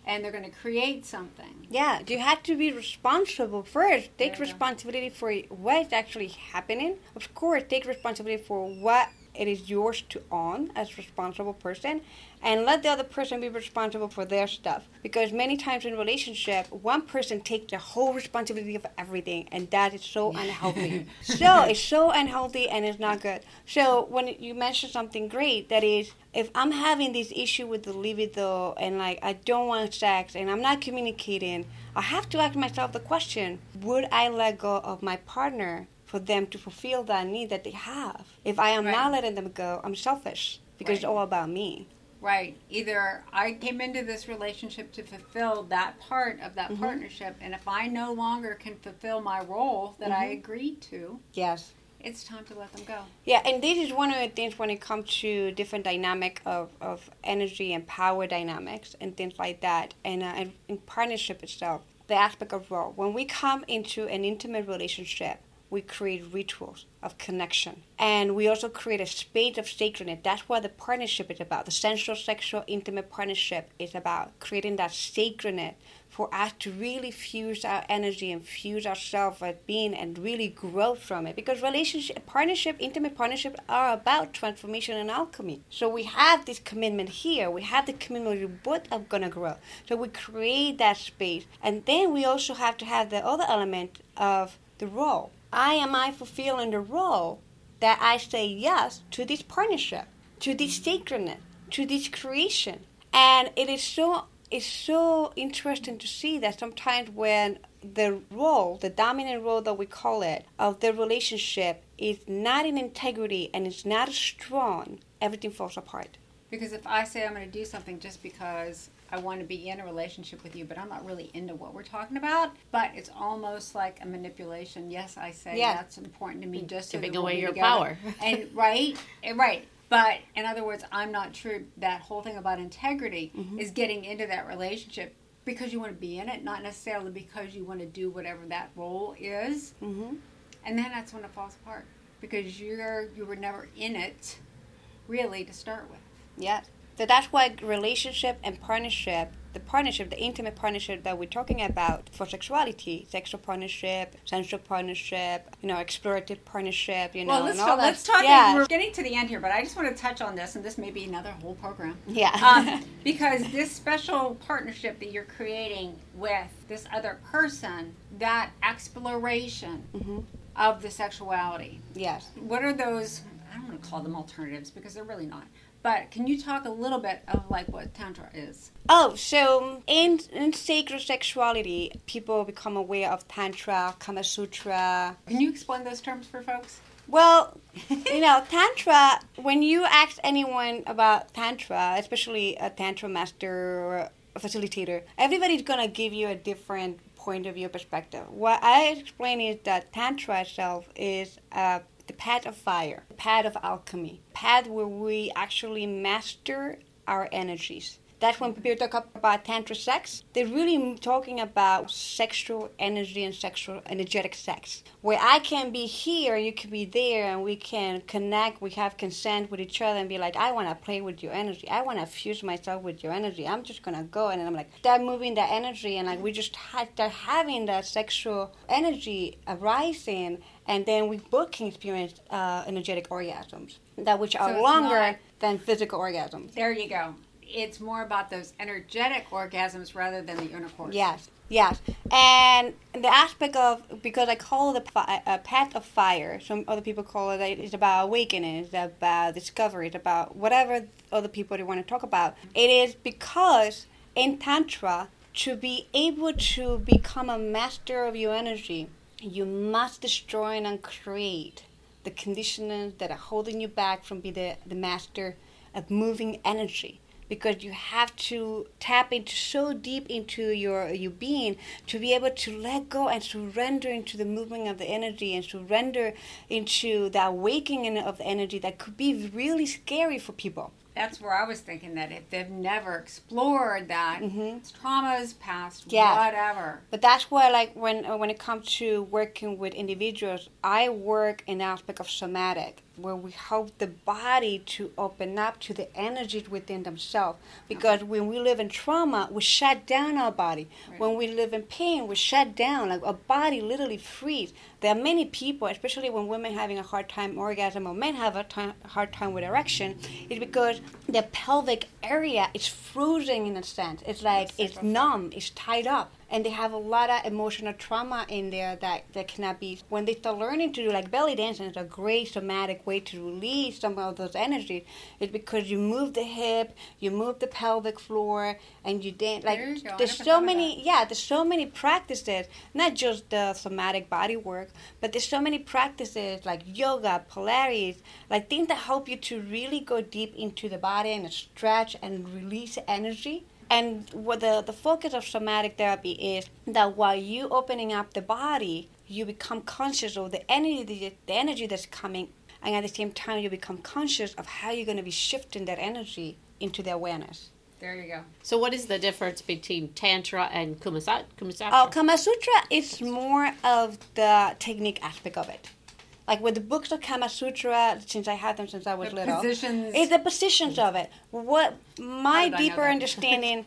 Speaker 2: and they're going to create something.
Speaker 5: Yeah, you have to be responsible first. Take
Speaker 2: go.
Speaker 5: responsibility for what is actually happening. Of course, take responsibility for what it is yours to own as responsible person and let the other person be responsible for their stuff. Because many times in relationship one person takes the whole responsibility of everything and that is so unhealthy. [laughs] So it's so unhealthy and it's not good. So when you mention something great that is if i'm having this issue with the libido and like i don't want sex and i'm not communicating i have to ask myself the question would i let go of my partner for them to fulfill that need that they have if i am
Speaker 2: Right.
Speaker 5: not letting them go i'm selfish because it's all about me
Speaker 2: Right. Either I came into this relationship to fulfill that part of that
Speaker 5: Mhm.
Speaker 2: partnership, and if I no longer can fulfill my role that I
Speaker 5: Mhm.
Speaker 2: agreed to,
Speaker 5: yes
Speaker 2: it's time to let them go.
Speaker 5: Yeah, and this is one of the things when it comes to different dynamic of, of energy and power dynamics and things like that, and, uh, and in partnership itself, the aspect of role. When we come into an intimate relationship, we create rituals of connection, and we also create a space of sacredness. That's what the partnership is about. The sensual, sexual, intimate partnership is about creating that sacredness for us to really fuse our energy and fuse ourselves as being and really grow from it. Because relationship, partnership, intimate partnership are about transformation and alchemy. So we have this commitment here. We have the commitment we both are gonna grow. So we create that space, and then we also have to have the other element of the role. I am I fulfilling the role that I say yes to this partnership, to this sacredness, to this creation. And it is so it's so interesting to see that sometimes when the role, the dominant role that we call it, of the relationship is not in integrity and it's not strong, everything falls apart.
Speaker 2: Because if I say I'm going to do something just because I want to be in a relationship with you, but I'm not really into what we're talking about, but it's almost like a manipulation. Yes, I say
Speaker 5: Yeah.
Speaker 2: that's important to me just so
Speaker 6: Giving
Speaker 2: we'll
Speaker 6: away your
Speaker 2: together.
Speaker 6: power. [laughs]
Speaker 2: and right, and right. But in other words, I'm not true. That whole thing about integrity
Speaker 5: Mm-hmm.
Speaker 2: is getting into that relationship because you want to be in it, not necessarily because you want to do whatever that role is.
Speaker 5: Mm-hmm.
Speaker 2: And then that's when it falls apart because you're you were never in it really to start with.
Speaker 5: Yeah. So that's why relationship and partnership, the partnership, the intimate partnership that we're talking about for sexuality, sexual partnership, sensual partnership, you know, explorative partnership, you know,
Speaker 2: Well, let's
Speaker 5: and all
Speaker 2: talk,
Speaker 5: that.
Speaker 2: let's talk.
Speaker 5: Yeah.
Speaker 2: We're getting to the end here, but I just want to touch on this, and this may be another whole program.
Speaker 5: Yeah.
Speaker 2: Um, [laughs] because this special partnership that you're creating with this other person, that exploration
Speaker 5: Mhm.
Speaker 2: of the sexuality,
Speaker 5: yes.
Speaker 2: what are those? I don't want to call them alternatives because they're really not. But can you talk a little bit of like what tantra is?
Speaker 5: Oh, so in in sacred sexuality, people become aware of tantra, Kama Sutra.
Speaker 2: Can you explain those terms for folks?
Speaker 5: Well, [laughs] you know, tantra. When you ask anyone about tantra, especially a tantra master or a facilitator, everybody's gonna give you a different point of view perspective. What I explain is that tantra itself is uh, the path of fire, the path of alchemy, path where we actually master our energies. That's when people talk about tantra sex. They're really talking about sexual energy and sexual energetic sex, where I can be here, you can be there, and we can connect. We have consent with each other and be like, I want to play with your energy. I want to fuse myself with your energy. I'm just gonna go, and I'm like, start moving that energy, and like we just ha- start having that sexual energy arising, and then we both can experience uh, energetic orgasms that which are
Speaker 2: it's
Speaker 5: longer
Speaker 2: not-
Speaker 5: than physical orgasms.
Speaker 2: There you go. It's more about those energetic orgasms rather than the intercourse.
Speaker 5: Yes, yes, and the aspect of because I call it a, path of fire. Some other people call it it's about awakening. It's about discovery. It's about whatever other people they want to talk about. It is because in tantra to be able to become a master of your energy, you must destroy and uncreate the conditionings that are holding you back from being the, the master of moving energy because you have to tap into so deep into your your being to be able to let go and surrender into the movement of the energy and surrender into the awakening of the energy that could be really scary for people
Speaker 2: that's where I was thinking that if they've never explored that,
Speaker 5: Mhm.
Speaker 2: it's traumas, past,
Speaker 5: Yeah.
Speaker 2: whatever.
Speaker 5: But that's why, like, when when it comes to working with individuals, I work in the aspect of somatic, where we help the body to open up to the energies within themselves. Because when we live in trauma, we shut down our body. When we live in pain, we shut down. Like our body literally freezes. There are many people, especially when women having a hard time orgasm or men have a hard time with erection, is because the pelvic area is frozen in a sense. It's like it's numb, it's tied up and they have a lot of emotional trauma in there that, that cannot be when they start learning to do like belly dancing is a great somatic way to release some of those energies. It's because you move the hip you move the pelvic floor and you dance like
Speaker 2: There you.
Speaker 5: There's so many yeah there's so many practices not just the somatic body work but there's so many practices like yoga pilates like things that help you to really go deep into the body and stretch and release energy and what the, the focus of somatic therapy is that while you opening up the body, you become conscious of the energy, the energy that's coming, and at the same time you become conscious of how you're going to be shifting that energy into the awareness.
Speaker 2: There you go.
Speaker 6: So, what is the difference between Tantra and Kumasa- Kumasatra?
Speaker 5: Oh, uh, Kama Sutra is more of the technique aspect of it. Like with the books of Kama Sutra, since I had them since I was
Speaker 2: The
Speaker 5: little,
Speaker 2: positions.
Speaker 5: It's the positions of it. What my
Speaker 2: How did I know
Speaker 5: deeper [laughs] understanding,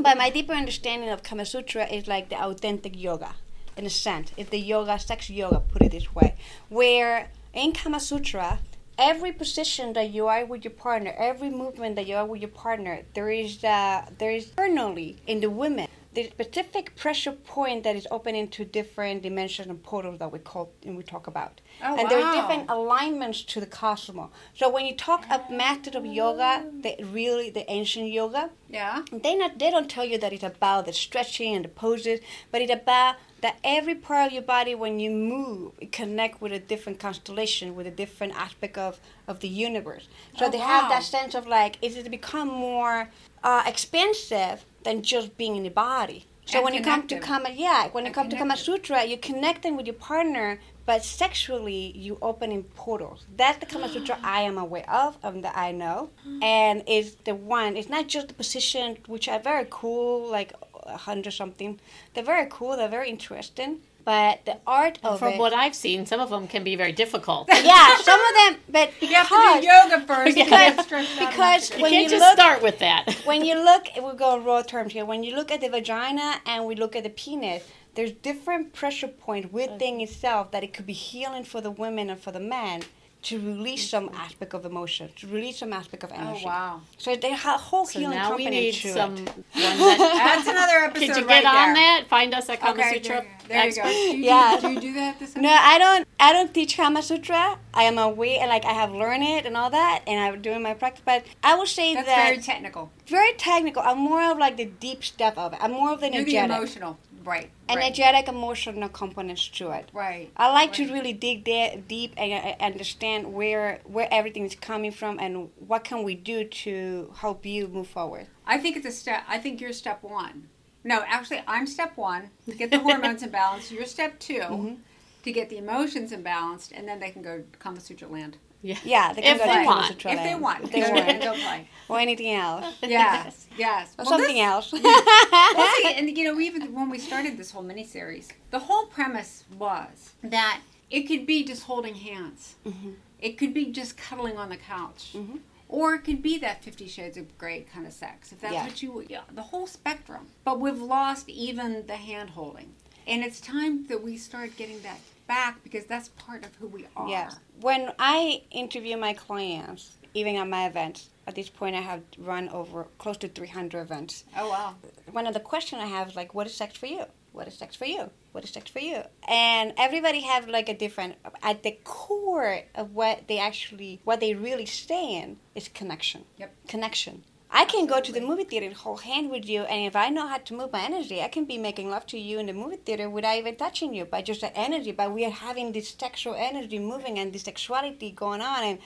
Speaker 5: but my deeper understanding of Kama Sutra is like the authentic yoga, in a sense. It's the yoga, sex yoga, put it this way, where in Kama Sutra, every position that you are with your partner, every movement that you are with your partner, there is uh, there is internally in the women the specific pressure point that is opening to different dimensions and portals that we call and we talk about.
Speaker 2: Oh,
Speaker 5: and there
Speaker 2: are
Speaker 5: different alignments to the cosmos. So when you talk of method of yoga, the really the ancient yoga,
Speaker 2: yeah.
Speaker 5: they not they don't tell you that it's about the stretching and the poses, but it's about that every part of your body when you move it connect with a different constellation, with a different aspect of, of the universe. So
Speaker 2: Oh,
Speaker 5: they have that sense of like is it become more uh, expansive than just being in the body. So
Speaker 2: And
Speaker 5: when you come to. Kama, yeah, when you
Speaker 2: And
Speaker 5: come to Kama. Sutra, you're connecting with your partner, but sexually you opening portals. That's the Kama Sutra [gasps] I am aware of, um, that I know, and is the one. It's not just the position, which are very cool, like a hundred something. They're very cool. They're very interesting, but the art of
Speaker 6: From
Speaker 5: it.
Speaker 6: what I've seen, some of them can be very difficult. [laughs]
Speaker 5: yeah, some of them, but
Speaker 2: You have to do yoga first.
Speaker 6: Yeah.
Speaker 2: to get stretched out
Speaker 5: because
Speaker 2: enough
Speaker 6: You
Speaker 5: when
Speaker 6: can't
Speaker 5: you
Speaker 6: just
Speaker 5: look
Speaker 6: start with that. [laughs]
Speaker 5: when you look, we'll go raw terms here. When you look at the vagina and we look at the penis, there's different pressure point within mm. itself that it could be healing for the women and for the men to release some aspect of emotion, to release some aspect of energy.
Speaker 2: Oh
Speaker 5: energy.
Speaker 2: wow!
Speaker 5: So they have a whole
Speaker 6: So
Speaker 5: healing
Speaker 6: now we need
Speaker 5: to
Speaker 6: some
Speaker 5: it.
Speaker 6: ones that. [laughs]
Speaker 2: That's another episode.
Speaker 6: Could you
Speaker 2: right
Speaker 6: get on that? Find us at Kama
Speaker 2: Okay,
Speaker 6: Sutra.
Speaker 2: there, you- there you go.
Speaker 6: Expert.
Speaker 2: Do you,
Speaker 5: Yeah.
Speaker 2: do you do that this
Speaker 5: No, I don't. I don't teach Kama Sutra. I am aware, and like I have learned it and all that, and I'm doing my practice. But I will say
Speaker 2: That's
Speaker 5: that
Speaker 2: very technical.
Speaker 5: very technical. I'm more of like the deep stuff of it. I'm more of the
Speaker 2: You're the
Speaker 5: energetic,
Speaker 2: emotional, right? right.
Speaker 5: energetic, emotional components to it.
Speaker 2: Right.
Speaker 5: I like to really dig there deep and uh, understand where where everything is coming from and what can we do to help you move forward.
Speaker 2: I think it's a step. I think you're step one. No, actually, I'm step one to get the [laughs] hormones in balance. You're step 2
Speaker 5: Mm-hmm.
Speaker 2: to get the emotions in balance, and then they can go Kama Sutra land
Speaker 6: Yeah.
Speaker 5: Yeah, they can
Speaker 6: If
Speaker 5: go
Speaker 6: they
Speaker 5: to
Speaker 6: want.
Speaker 2: If they want.
Speaker 5: if they
Speaker 2: Go-
Speaker 5: want,
Speaker 2: go play.
Speaker 5: or anything else, [laughs]
Speaker 2: Yes, [laughs] yes.
Speaker 5: or
Speaker 2: Well,
Speaker 5: something
Speaker 2: this-
Speaker 5: else. [laughs]
Speaker 2: well, see, and you know, even when we started this whole miniseries, the whole premise was that it could be just holding hands.
Speaker 5: Mhm.
Speaker 2: It could be just cuddling on the couch.
Speaker 5: Mhm.
Speaker 2: Or it could be that Fifty Shades of Grey kind of sex, if that's
Speaker 5: Yeah.
Speaker 2: what you, yeah, the whole spectrum. But we've lost even the hand holding. And it's time that we start getting that back because that's part of who we are.
Speaker 5: Yes. When I interview my clients, even at my events, at this point I have run over close to 300 events.
Speaker 2: Oh, wow.
Speaker 5: One of the questions I have is like, what is sex for you? What is sex for you? What is sex for you? And everybody have like a different, at the core of what they actually, what they really saying is connection.
Speaker 2: Yep.
Speaker 5: Connection. I can go to the movie theater hold hand with you, and if I know how to move my energy, I can be making love to you in the movie theater without even touching you, by just the energy. But we are having this sexual energy moving and this sexuality going on, and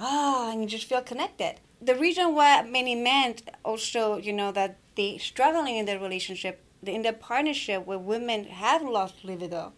Speaker 5: ah, and you just feel connected. The reason why many men also, you know, that they struggling in their relationship, in their partnership, where women have lost libido,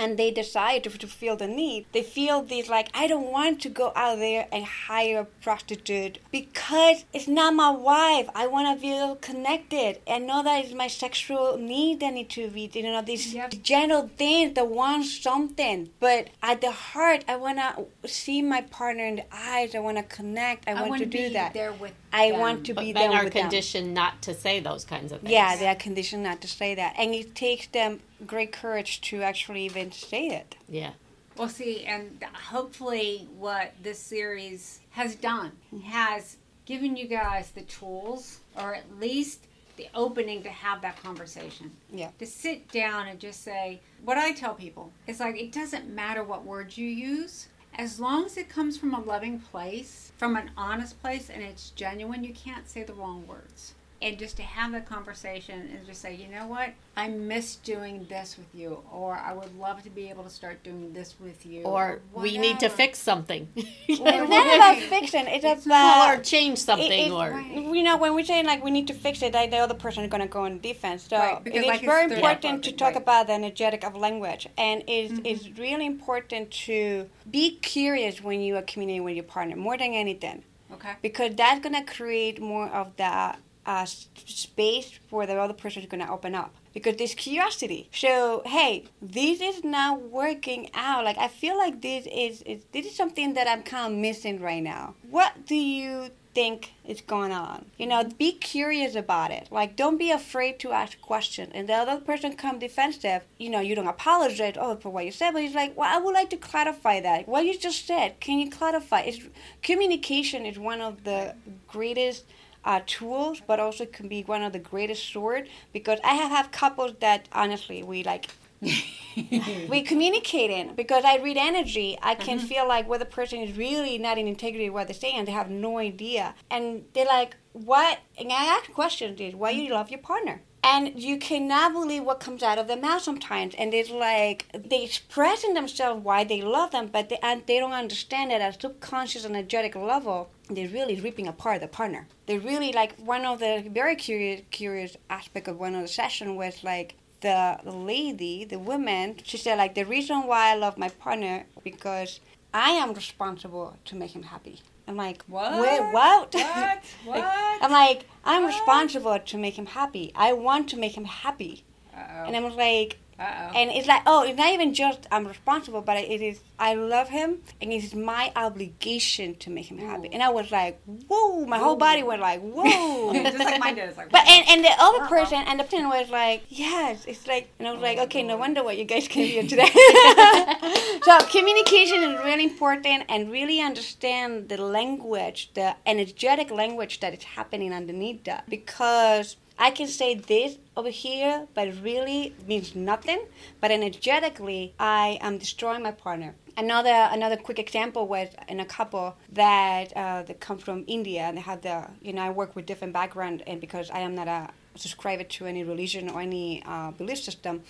Speaker 5: and they decide to, to feel the need, they feel this like, I don't want to go out there and hire a prostitute because it's not my wife. I want to feel connected. I know that it's my sexual need that need to be, you know, these
Speaker 2: Yep.
Speaker 5: general things that want something. But at the heart, I want to see my partner in the eyes. I want to connect. I, want
Speaker 2: wanna
Speaker 5: to do that.
Speaker 2: there with
Speaker 5: I
Speaker 2: them.
Speaker 5: want to
Speaker 6: But
Speaker 5: be
Speaker 6: men
Speaker 5: there
Speaker 6: are
Speaker 5: with them.
Speaker 6: conditioned not to say those kinds of things.
Speaker 5: Yeah, they are conditioned not to say that, and it takes them great courage to actually even say it.
Speaker 6: Yeah.
Speaker 2: Well, see, and hopefully, what this series has done mm-hmm. has given you guys the tools, or at least the opening to have that conversation.
Speaker 5: Yeah.
Speaker 2: To sit down and just say, what I tell people is like, it doesn't matter what words you use. As long as it comes from a loving place, from an honest place, and it's genuine, you can't say the wrong words. And just to have that conversation and just say, you know what, I miss doing this with you, or I would love to be able to start doing this with you,
Speaker 6: Or we need to fix something. [laughs]
Speaker 5: It's not about fixing. It's
Speaker 6: or
Speaker 5: about or
Speaker 6: change something
Speaker 5: it- it-
Speaker 6: or
Speaker 5: you know when we say like we need to fix it, like the other person is going to go on defense. So
Speaker 2: Right,
Speaker 5: it
Speaker 2: because,
Speaker 5: is
Speaker 2: like, it's
Speaker 5: very important to talk
Speaker 2: right. Mm-hmm.
Speaker 5: about the energetic of language, and it's it's really important to be curious when you are communicating with your partner more than anything.
Speaker 2: Okay.
Speaker 5: because that's going to create more of the uh, space for the other person is going to open up. Because there's curiosity. So hey this is not working out. Like i feel like this is, is this is something that i'm kind of missing right now. What do you think is going on? You know be curious about it. Like don't be afraid to ask questions. And the other person come defensive you know you don't apologize oh for what you said but he's like well i would like to clarify that. What you just said can you clarify? It's communication is one of the greatest uh, tools, but also can be one of the greatest sword because I have had couples that honestly we like [laughs] we communicate communicating because I read energy. I can feel like whether the person is really not in integrity with what they're saying. They have no idea, and they're like, "What?" And I ask questions: "Is why you love your partner?" And you cannot believe what comes out of their mouth sometimes. And it's like they express in themselves why they love them, but they, and they don't understand it at a subconscious energetic level. They're really ripping apart the partner. They're really like one of the very curious curious aspect of one of the session was like the lady, the woman, she said like the reason why I love my partner because I am responsible to make him happy. I'm like,
Speaker 2: What?
Speaker 5: Wait, what?
Speaker 2: What? [laughs]
Speaker 5: Like,
Speaker 2: What?
Speaker 5: I'm like, I'm responsible to make him happy. I want to make him happy.
Speaker 2: Uh-oh.
Speaker 5: And I'm like,
Speaker 2: Uh-oh.
Speaker 5: and it's like, oh, it's not even just I'm responsible, but it is I love him, and it's my obligation to make him happy. And I was like, whoa, my whole body went like, whoa. [laughs]
Speaker 2: just like mine did. Like,
Speaker 5: But and, and the other uh-uh. person and the person was like, yes, it's like, and I was like, oh, okay, no wonder what you guys came here [laughs] today. [laughs] so communication is really important, and really understand the language, the energetic language that is happening underneath that, because I can say this over here, but it really means nothing. But energetically, I am destroying my partner. Another another quick example was in a couple that uh, that come from India and they have the you know I work with different background and because I am not a subscriber to any religion or any uh, belief system,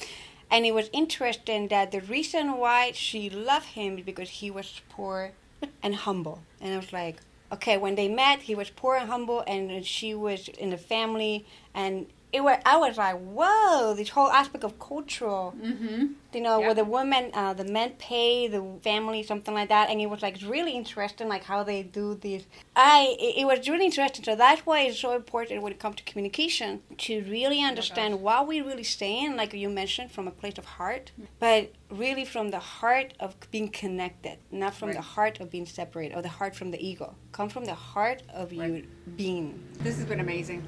Speaker 5: and it was interesting that the reason why she loved him is because he was poor and humble, and I was like. Okay, when they met, he was poor and humble, and she was in the family, and it was. I was like, "Whoa!" This whole aspect of cultural
Speaker 2: mm-hmm.
Speaker 5: you know, where the women, uh, the men pay the family, something like that, and it was like really interesting, like how they do this. I, it, it was really interesting. So that's why it's so important when it comes to communication to really understand what we're really saying, like you mentioned, from a place of heart, but really from the heart of being connected, not from the heart of being separate or the heart from the ego. Come from the heart of you
Speaker 2: Right.
Speaker 5: being.
Speaker 2: This has been amazing.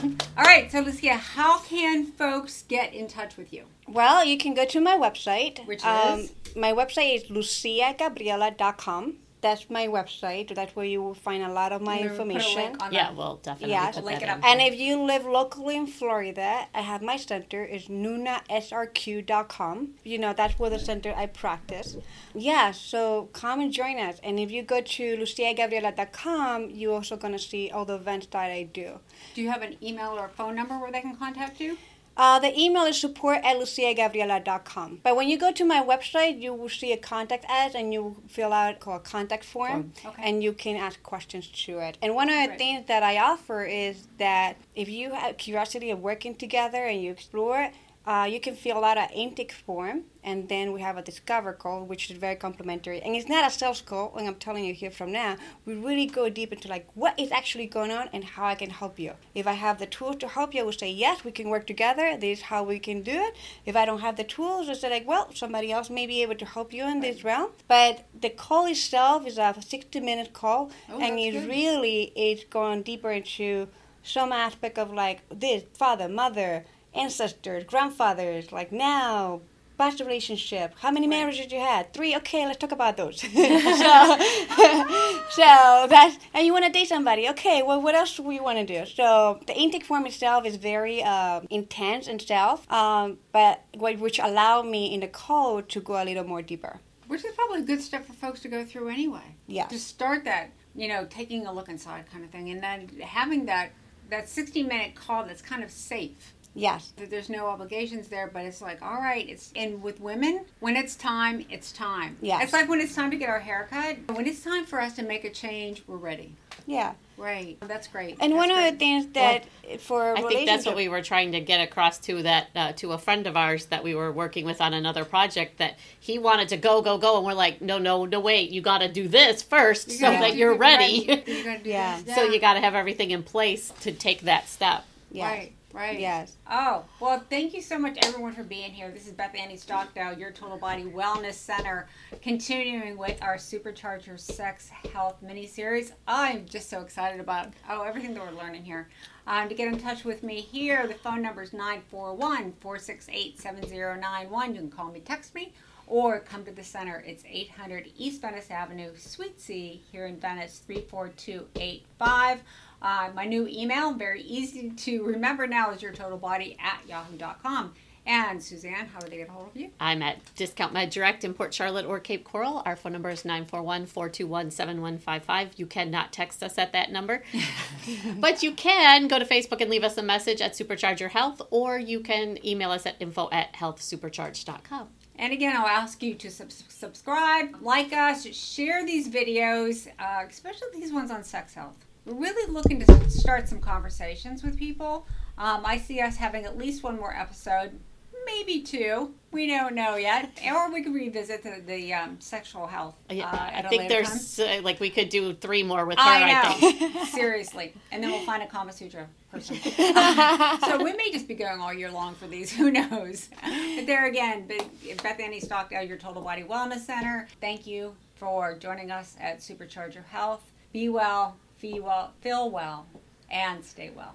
Speaker 2: [laughs] All right, so Lucia, how can folks get in touch with you?
Speaker 5: Well, you can go to my website.
Speaker 2: Which
Speaker 5: um,
Speaker 2: is?
Speaker 5: My website is luciagabriela.com. That's my website. That's where you will find a lot of my
Speaker 2: We're gonna put a
Speaker 5: information.
Speaker 2: link on
Speaker 6: yeah,
Speaker 2: the-
Speaker 6: we'll definitely
Speaker 5: Yes.
Speaker 6: put
Speaker 2: Link
Speaker 6: that
Speaker 2: it
Speaker 6: in.
Speaker 2: up.
Speaker 5: And if you live locally in Florida, I have my center is nunasrq.com. You know, that's where the mm. center I practice. Yeah, so come and join us. And if you go to luciagabriela.com, you're also going to see all the events that I do.
Speaker 2: Do you have an email or a phone number where they can contact you?
Speaker 5: Uh, the email is support at luciagabriela.com. But when you go to my website, you will see a contact us and you fill out a contact form
Speaker 2: Okay.
Speaker 5: and you can ask questions to it. And one of the
Speaker 2: Right.
Speaker 5: things that I offer is that if you have curiosity of working together and you explore, uh, you can fill out an intake form, and then we have a discover call, which is very complimentary. And it's not a sales call, and I'm telling you here from now, we really go deep into like what is actually going on and how I can help you. If I have the tools to help you, I will say yes, we can work together. This is how we can do it. If I don't have the tools, I say like, well, somebody else may be able to help you in this realm. But the call itself is a 60 minute call,
Speaker 2: Oh,
Speaker 5: and it
Speaker 2: good.
Speaker 5: really is going deeper into some aspect of like this father, mother, ancestors, grandfathers, like now, past relationship. How many marriages you had? Three. Okay, let's talk about those. [laughs] so, [laughs] so that's and you want to date somebody. Okay, well, what else do you want to do? So the intake form itself is very uh, intense itself, um, but which allow me in the call to go a little more deeper.
Speaker 2: Which is probably good stuff for folks to go through anyway.
Speaker 5: Yeah.
Speaker 2: To start that, you know, taking a look inside kind of thing, and then having that that 60 minute call that's kind of safe.
Speaker 5: Yes.
Speaker 2: That there's no obligations there, but it's like, all right, it's and with women, when it's time, it's time.
Speaker 5: Yes.
Speaker 2: It's like when it's time to get our hair cut. When it's time for us to make a change, we're ready.
Speaker 5: Yeah.
Speaker 2: Right. That's great.
Speaker 5: And
Speaker 2: That's
Speaker 5: one of the things that for
Speaker 1: I think that's what we were trying to get across to that uh, to a friend of ours that we were working with on another project that he wanted to go go go and we're like no no no wait you got to do this first
Speaker 2: You
Speaker 1: so
Speaker 2: gotta
Speaker 1: that
Speaker 2: do
Speaker 1: you're
Speaker 2: it
Speaker 1: ready.
Speaker 2: You gotta do
Speaker 5: Yeah.
Speaker 2: this.
Speaker 1: so you got to have everything in place to take that step
Speaker 5: Yes.
Speaker 2: Right. Right.
Speaker 5: Yes.
Speaker 2: Oh, well, thank you so much, everyone, for being here. This is Bethany Stockdale, your Total Body Wellness Center, continuing with our Supercharge Your Sex Health mini series. I'm just so excited about oh everything that we're learning here. Um, to get in touch with me here, the phone number is 941 468 7091. You can call me, text me, or come to the center. It's 800 East Venice Avenue, Suite C, here in Venice, 34285. Uh, my new email, very easy to remember now, is yourtotalbody at yahoo.com. And Suzanne, how do they get a hold of you?
Speaker 1: I'm at Discount Med Direct in Port Charlotte or Cape Coral. Our phone number is 941-421-7155. You cannot text us at that number. [laughs] but you can go to Facebook and leave us a message at Supercharge Your Health or you can email us at info at healthsupercharge.com.
Speaker 2: And again, I'll ask you to sub- subscribe, like us, share these videos, uh, especially these ones on sex health. We're really looking to start some conversations with people. Um, I see us having at least one more episode, maybe two. We don't know yet. Or we could revisit the, the um, sexual health.
Speaker 1: Yeah,
Speaker 2: uh,
Speaker 1: I
Speaker 2: at a
Speaker 1: think there's uh, like we could do three more with her.
Speaker 2: I
Speaker 1: I,
Speaker 2: know.
Speaker 1: think. [laughs]
Speaker 2: Seriously. And then we'll find a Kama Sutra person. [laughs] so we may just be going all year long for these. [laughs] Who knows? But there again, Beth Bethany Stockdale, your Total Body Wellness Center. Thank you for joining us at Supercharge Your Health. Be well, feel well, feel well, and stay well.